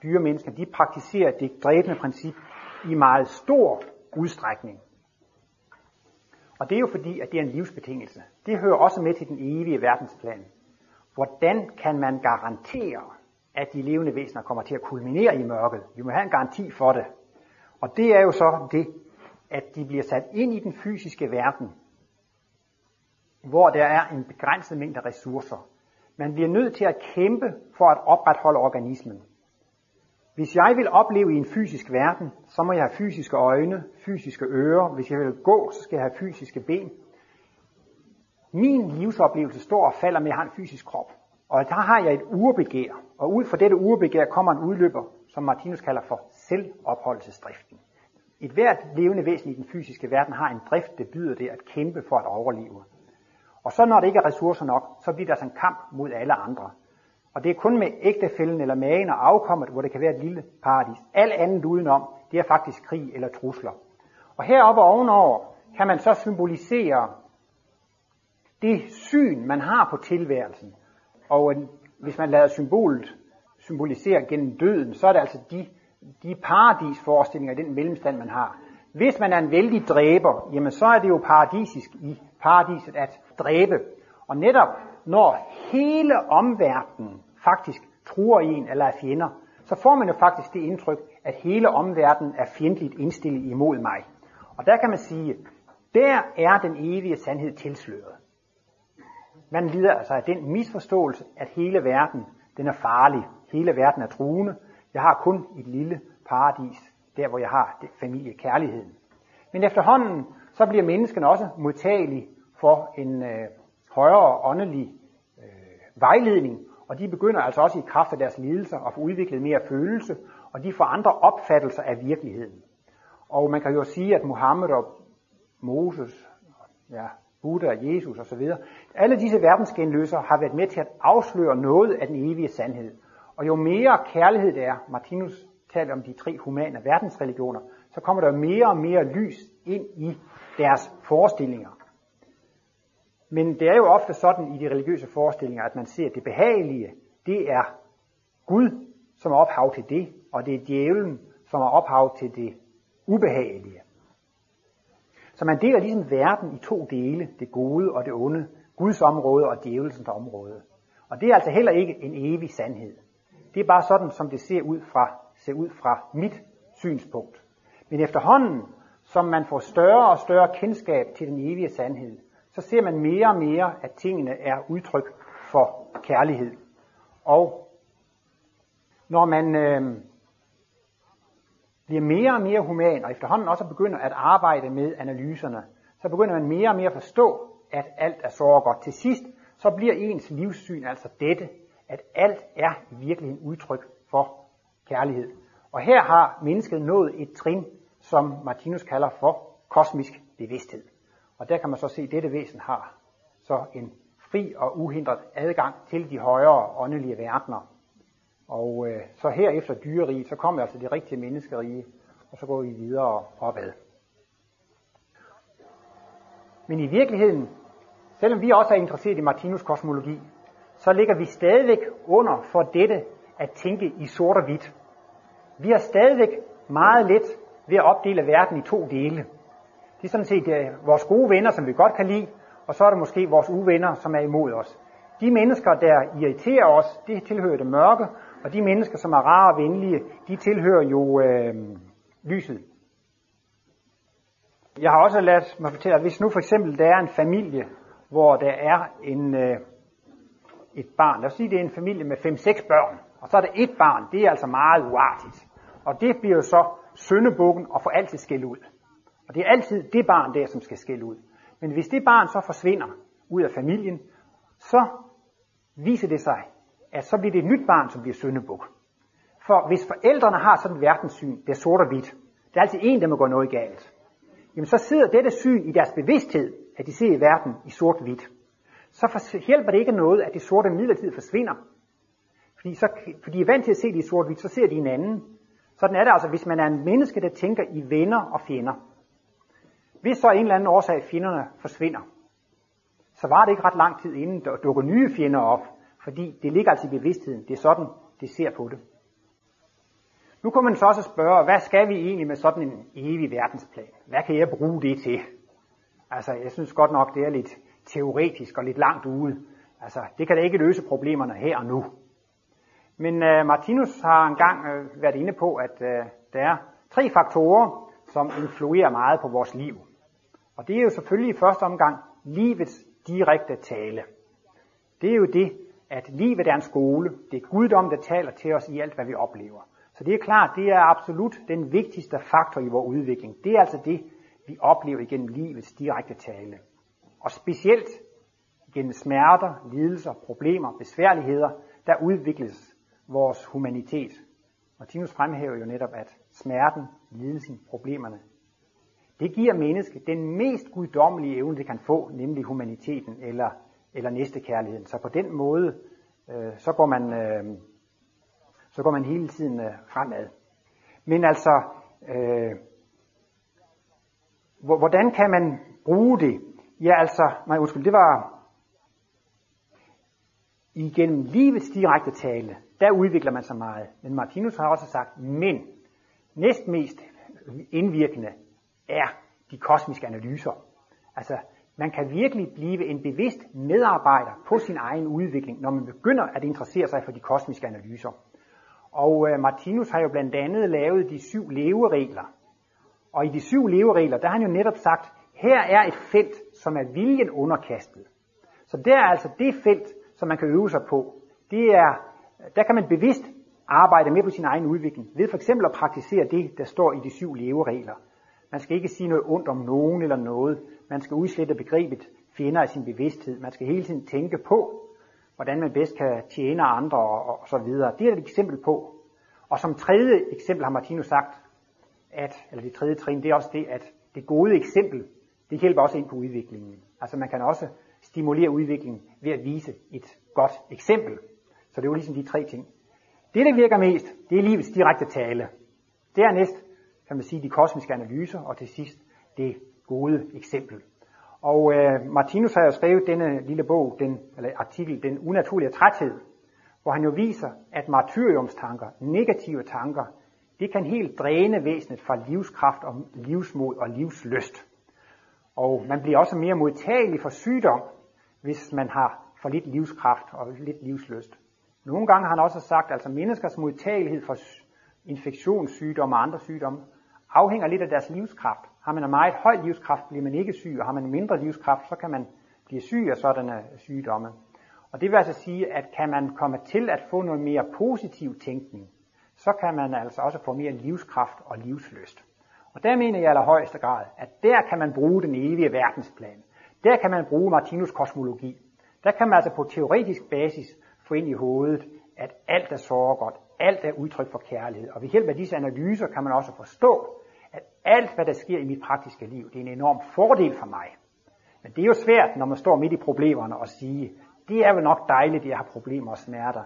dyremennesker, de praktiserer det dræbende princip i meget stor udstrækning. Og det er jo fordi, at det er en livsbetingelse. Det hører også med til den evige verdensplan. Hvordan kan man garantere, at de levende væsener kommer til at kulminere i mørket? Vi må have en garanti for det. Og det er jo så det, at de bliver sat ind i den fysiske verden hvor der er en begrænset mængde ressourcer. Man bliver nødt til at kæmpe for at opretholde organismen. Hvis jeg vil opleve i en fysisk verden, så må jeg have fysiske øjne, fysiske ører. Hvis jeg vil gå, så skal jeg have fysiske ben. Min livsoplevelse står og falder med, at jeg har en fysisk krop. Og der har jeg et urbegær. Og ud fra dette urbegær kommer en udløber, som Martinus kalder for selvopholdelsesdriften. Et hvert levende væsen i den fysiske verden har en drift, der byder det at kæmpe for at overleve. Og så når det ikke er ressourcer nok, så bliver der sådan en kamp mod alle andre. Og det er kun med ægtefælden eller magen og afkommet, hvor det kan være et lille paradis. Alt andet udenom, det er faktisk krig eller trusler. Og heroppe ovenover kan man så symbolisere det syn, man har på tilværelsen. Og hvis man lader symbolet symbolisere gennem døden, så er det altså de, de paradisforestillinger i den mellemstand, man har. Hvis man er en vældig dræber, jamen så er det jo paradisisk i paradiset at dræbe. Og netop når hele omverdenen faktisk truer en eller er fjender, så får man jo faktisk det indtryk, at hele omverdenen er fjendtligt indstillet imod mig. Og der kan man sige, der er den evige sandhed tilsløret. Man lider altså af den misforståelse, at hele verden den er farlig. Hele verden er truende. Jeg har kun et lille paradis, der hvor jeg har det familiekærligheden. Men efterhånden, så bliver menneskene også modtagelige for en øh, højere åndelig øh, vejledning, og de begynder altså også i kraft af deres lidelser at få udviklet mere følelse, og de får andre opfattelser af virkeligheden. Og man kan jo sige, at Mohammed og Moses, ja, Buddha og Jesus osv., alle disse verdensgenløsere har været med til at afsløre noget af den evige sandhed. Og jo mere kærlighed der er, Martinus taler om de tre humane verdensreligioner, så kommer der mere og mere lys ind i deres forestillinger. Men det er jo ofte sådan i de religiøse forestillinger, at man ser, at det behagelige, det er Gud, som er ophav til det, og det er djævlen, som er ophav til det ubehagelige. Så man deler ligesom verden i to dele, det gode og det onde, Guds område og djævelsens område. Og det er altså heller ikke en evig sandhed. Det er bare sådan, som det ser ud fra, ser ud fra mit synspunkt. Men efterhånden, som man får større og større kendskab til den evige sandhed, så ser man mere og mere, at tingene er udtryk for kærlighed. Og når man øh, bliver mere og mere human, og efterhånden også begynder at arbejde med analyserne, så begynder man mere og mere at forstå, at alt er så godt. Til sidst, så bliver ens livssyn altså dette, at alt er i virkeligheden udtryk for kærlighed. Og her har mennesket nået et trin, som Martinus kalder for kosmisk bevidsthed. Og der kan man så se, at dette væsen har så en fri og uhindret adgang til de højere åndelige verdener. Og øh, så her efter dyrerige, så kommer altså det rigtige menneskerige, og så går vi videre opad. Men i virkeligheden, selvom vi også er interesseret i Martinus kosmologi, så ligger vi stadigvæk under for dette at tænke i sort og hvidt. Vi har stadigvæk meget let ved at opdele verden i to dele. Det er sådan set uh, vores gode venner, som vi godt kan lide, og så er det måske vores uvenner, som er imod os. De mennesker, der irriterer os, det tilhører det mørke, og de mennesker, som er rare og venlige, de tilhører jo øh, lyset. Jeg har også ladt mig fortælle, at hvis nu for eksempel der er en familie, hvor der er en, øh, et barn, lad os sige, det er en familie med 5-6 børn, og så er der et barn, det er altså meget uartigt. Og det bliver jo så søndebukken og får altid skæld ud. Og det er altid det barn der, som skal skælde ud. Men hvis det barn så forsvinder ud af familien, så viser det sig, at så bliver det et nyt barn, som bliver søndebuk. For hvis forældrene har sådan et verdenssyn, det er sort og hvidt, der er altid en, der må gå noget galt, jamen så sidder dette syn i deres bevidsthed, at de ser verden i sort-hvidt. Så hjælper det ikke noget, at det sorte midlertid forsvinder. Fordi, så, fordi de er vant til at se det i sort-hvidt, så ser de en anden. Sådan er det altså, hvis man er en menneske, der tænker i venner og fjender. Hvis så en eller anden årsag fjenderne forsvinder, så var det ikke ret lang tid inden der dukker nye fjender op, fordi det ligger altså i bevidstheden. Det er sådan, det ser på det. Nu kunne man så også spørge, hvad skal vi egentlig med sådan en evig verdensplan? Hvad kan jeg bruge det til? Altså, jeg synes godt nok, det er lidt teoretisk og lidt langt ude. Altså, det kan da ikke løse problemerne her og nu. Men uh, Martinus har engang uh, været inde på, at uh, der er tre faktorer, som influerer meget på vores liv. Og det er jo selvfølgelig i første omgang livets direkte tale. Det er jo det, at livet er en skole. Det er Guddom, der taler til os i alt, hvad vi oplever. Så det er klart, det er absolut den vigtigste faktor i vores udvikling. Det er altså det, vi oplever igennem livets direkte tale. Og specielt gennem smerter, lidelser, problemer, besværligheder, der udvikles vores humanitet. Martinus fremhæver jo netop, at smerten, lidelsen, problemerne, det giver mennesket den mest guddommelige evne, det kan få, nemlig humaniteten eller, eller næstekærligheden. Så på den måde, øh, så, går man, øh, så går man hele tiden øh, fremad. Men altså, øh, hvordan kan man bruge det? Ja, altså, nej, undskyld, det var igennem livets direkte tale, der udvikler man sig meget. Men Martinus har også sagt, men næstmest indvirkende er de kosmiske analyser. Altså, man kan virkelig blive en bevidst medarbejder på sin egen udvikling, når man begynder at interessere sig for de kosmiske analyser. Og øh, Martinus har jo blandt andet lavet de syv leveregler. Og i de syv leveregler, der har han jo netop sagt, her er et felt, som er viljen underkastet. Så der er altså det felt, som man kan øve sig på. Det er, der kan man bevidst arbejde med på sin egen udvikling, ved for eksempel at praktisere det, der står i de syv leveregler. Man skal ikke sige noget ondt om nogen eller noget. Man skal udslette begrebet fjender af sin bevidsthed. Man skal hele tiden tænke på, hvordan man bedst kan tjene andre og, og så videre. Det er et eksempel på. Og som tredje eksempel har Martinus sagt, at, eller det tredje trin, det er også det, at det gode eksempel, det hjælper også ind på udviklingen. Altså man kan også stimulere udviklingen ved at vise et godt eksempel. Så det er jo ligesom de tre ting. Det, der virker mest, det er livets direkte tale. Dernæst kan man sige de kosmiske analyser, og til sidst det gode eksempel. Og øh, Martinus har jo skrevet denne lille bog, den, eller artikel, Den unaturlige træthed, hvor han jo viser, at martyriumstanker, negative tanker, det kan helt dræne væsenet fra livskraft og livsmod og livslyst. Og man bliver også mere modtagelig for sygdom, hvis man har for lidt livskraft og lidt livslyst. Nogle gange har han også sagt, at altså menneskers modtagelighed for infektionssygdomme og andre sygdomme afhænger lidt af deres livskraft. Har man en meget høj livskraft, bliver man ikke syg, og har man mindre livskraft, så kan man blive syg af sådanne sygdomme. Og det vil altså sige, at kan man komme til at få noget mere positiv tænkning, så kan man altså også få mere livskraft og livslyst. Og der mener jeg i allerhøjeste grad, at der kan man bruge den evige verdensplan. Der kan man bruge Martinus kosmologi. Der kan man altså på teoretisk basis få ind i hovedet, at alt er så godt, alt er udtryk for kærlighed. Og ved hjælp af disse analyser kan man også forstå, at alt, hvad der sker i mit praktiske liv, det er en enorm fordel for mig. Men det er jo svært, når man står midt i problemerne og sige, det er vel nok dejligt, at jeg har problemer og smerter.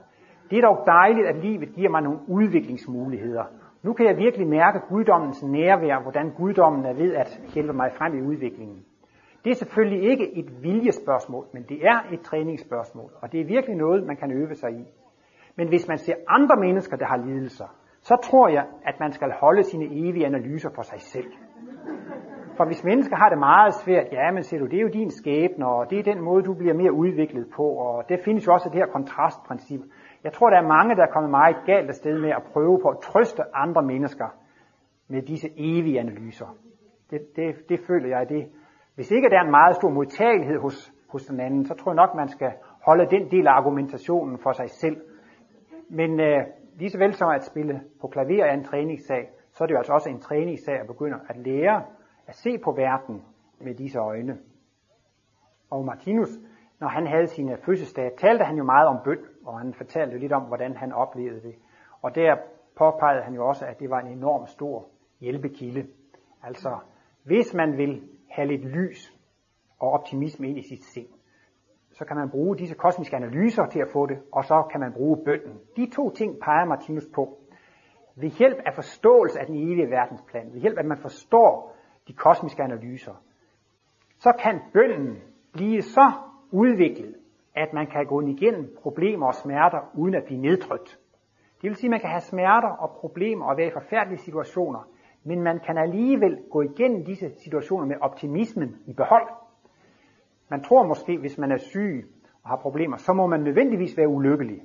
Det er dog dejligt, at livet giver mig nogle udviklingsmuligheder. Nu kan jeg virkelig mærke guddommens nærvær, hvordan guddommen er ved at hjælpe mig frem i udviklingen. Det er selvfølgelig ikke et viljespørgsmål, men det er et træningsspørgsmål, og det er virkelig noget, man kan øve sig i. Men hvis man ser andre mennesker, der har lidelser, så tror jeg, at man skal holde sine evige analyser for sig selv. For hvis mennesker har det meget svært, ja, men ser du, det er jo din skæbne, og det er den måde, du bliver mere udviklet på, og det findes jo også det her kontrastprincip. Jeg tror, der er mange, der er kommet meget galt af sted med at prøve på at trøste andre mennesker med disse evige analyser. Det, det, det føler jeg, det. Hvis ikke der er en meget stor modtagelighed hos, hos den anden, så tror jeg nok, man skal holde den del af argumentationen for sig selv. Men øh, lige så vel som at spille på klaver er en træningssag, så er det jo altså også en træningssag at begynde at lære at se på verden med disse øjne. Og Martinus, når han havde sine fødselsdage, talte han jo meget om bøn, og han fortalte lidt om, hvordan han oplevede det. Og der påpegede han jo også, at det var en enorm stor hjælpekilde. Altså, hvis man vil have lidt lys og optimisme ind i sit sind, så kan man bruge disse kosmiske analyser til at få det, og så kan man bruge bønden. De to ting peger Martinus på. Ved hjælp af forståelse af den evige verdensplan, ved hjælp af at man forstår de kosmiske analyser, så kan bønden blive så udviklet, at man kan gå igennem problemer og smerter uden at blive nedtrykt. Det vil sige, at man kan have smerter og problemer og være i forfærdelige situationer, men man kan alligevel gå igennem disse situationer med optimismen i behold. Man tror måske, hvis man er syg og har problemer, så må man nødvendigvis være ulykkelig.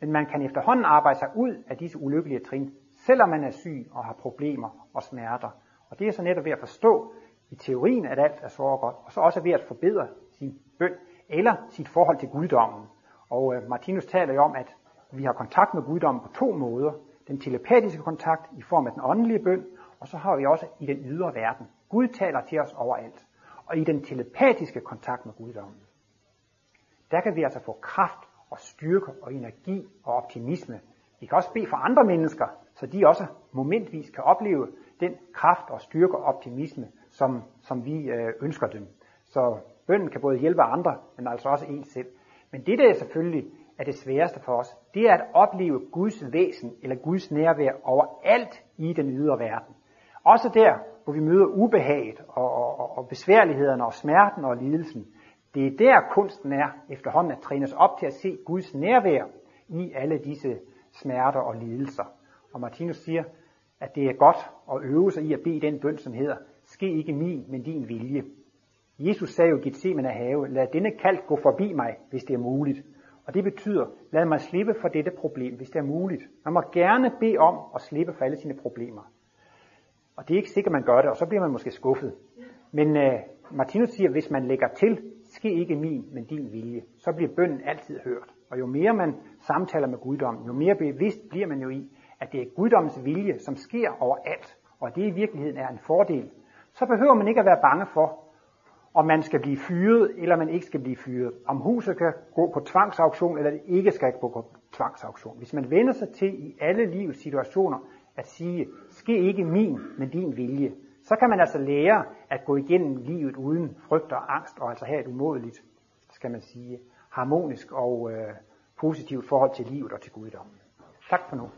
Men man kan efterhånden arbejde sig ud af disse ulykkelige trin, selvom man er syg og har problemer og smerter. Og det er så netop ved at forstå i teorien, at alt er så godt, og så også ved at forbedre sin bøn, eller sit forhold til guddommen. Og øh, Martinus taler jo om, at vi har kontakt med guddommen på to måder. Den telepatiske kontakt i form af den åndelige bøn, og så har vi også i den ydre verden. Gud taler til os overalt. Og i den telepatiske kontakt med guddommen, der kan vi altså få kraft og styrke og energi og optimisme. Vi kan også bede for andre mennesker, så de også momentvis kan opleve den kraft og styrke og optimisme, som, som vi øh, ønsker dem. Så bønden kan både hjælpe andre, men altså også en selv. Men det, der er selvfølgelig er det sværeste for os, det er at opleve Guds væsen eller Guds nærvær overalt i den ydre verden. Også der, hvor vi møder ubehaget og, og, og besværlighederne og smerten og lidelsen. Det er der kunsten er efterhånden at trænes op til at se Guds nærvær i alle disse smerter og lidelser. Og Martinus siger, at det er godt at øve sig i at bede den bøn, som hedder, ske ikke min, men din vilje. Jesus sagde jo i Gethsemane have, lad denne kald gå forbi mig, hvis det er muligt. Og det betyder, lad mig slippe for dette problem, hvis det er muligt. Man må gerne bede om at slippe for alle sine problemer. Og det er ikke sikkert, man gør det, og så bliver man måske skuffet. Men øh, Martinus siger, hvis man lægger til, ske ikke min, men din vilje, så bliver bønnen altid hørt. Og jo mere man samtaler med guddommen, jo mere bevidst bliver man jo i, at det er guddommens vilje, som sker overalt, og det i virkeligheden er en fordel. Så behøver man ikke at være bange for, om man skal blive fyret, eller man ikke skal blive fyret. Om huset kan gå på tvangsauktion, eller det ikke skal gå på tvangsauktion. Hvis man vender sig til i alle livets situationer at sige, ske ikke min, men din vilje, så kan man altså lære at gå igennem livet uden frygt og angst, og altså have et umådeligt, skal man sige, harmonisk og øh, positivt forhold til livet og til guddommen. Tak for nu.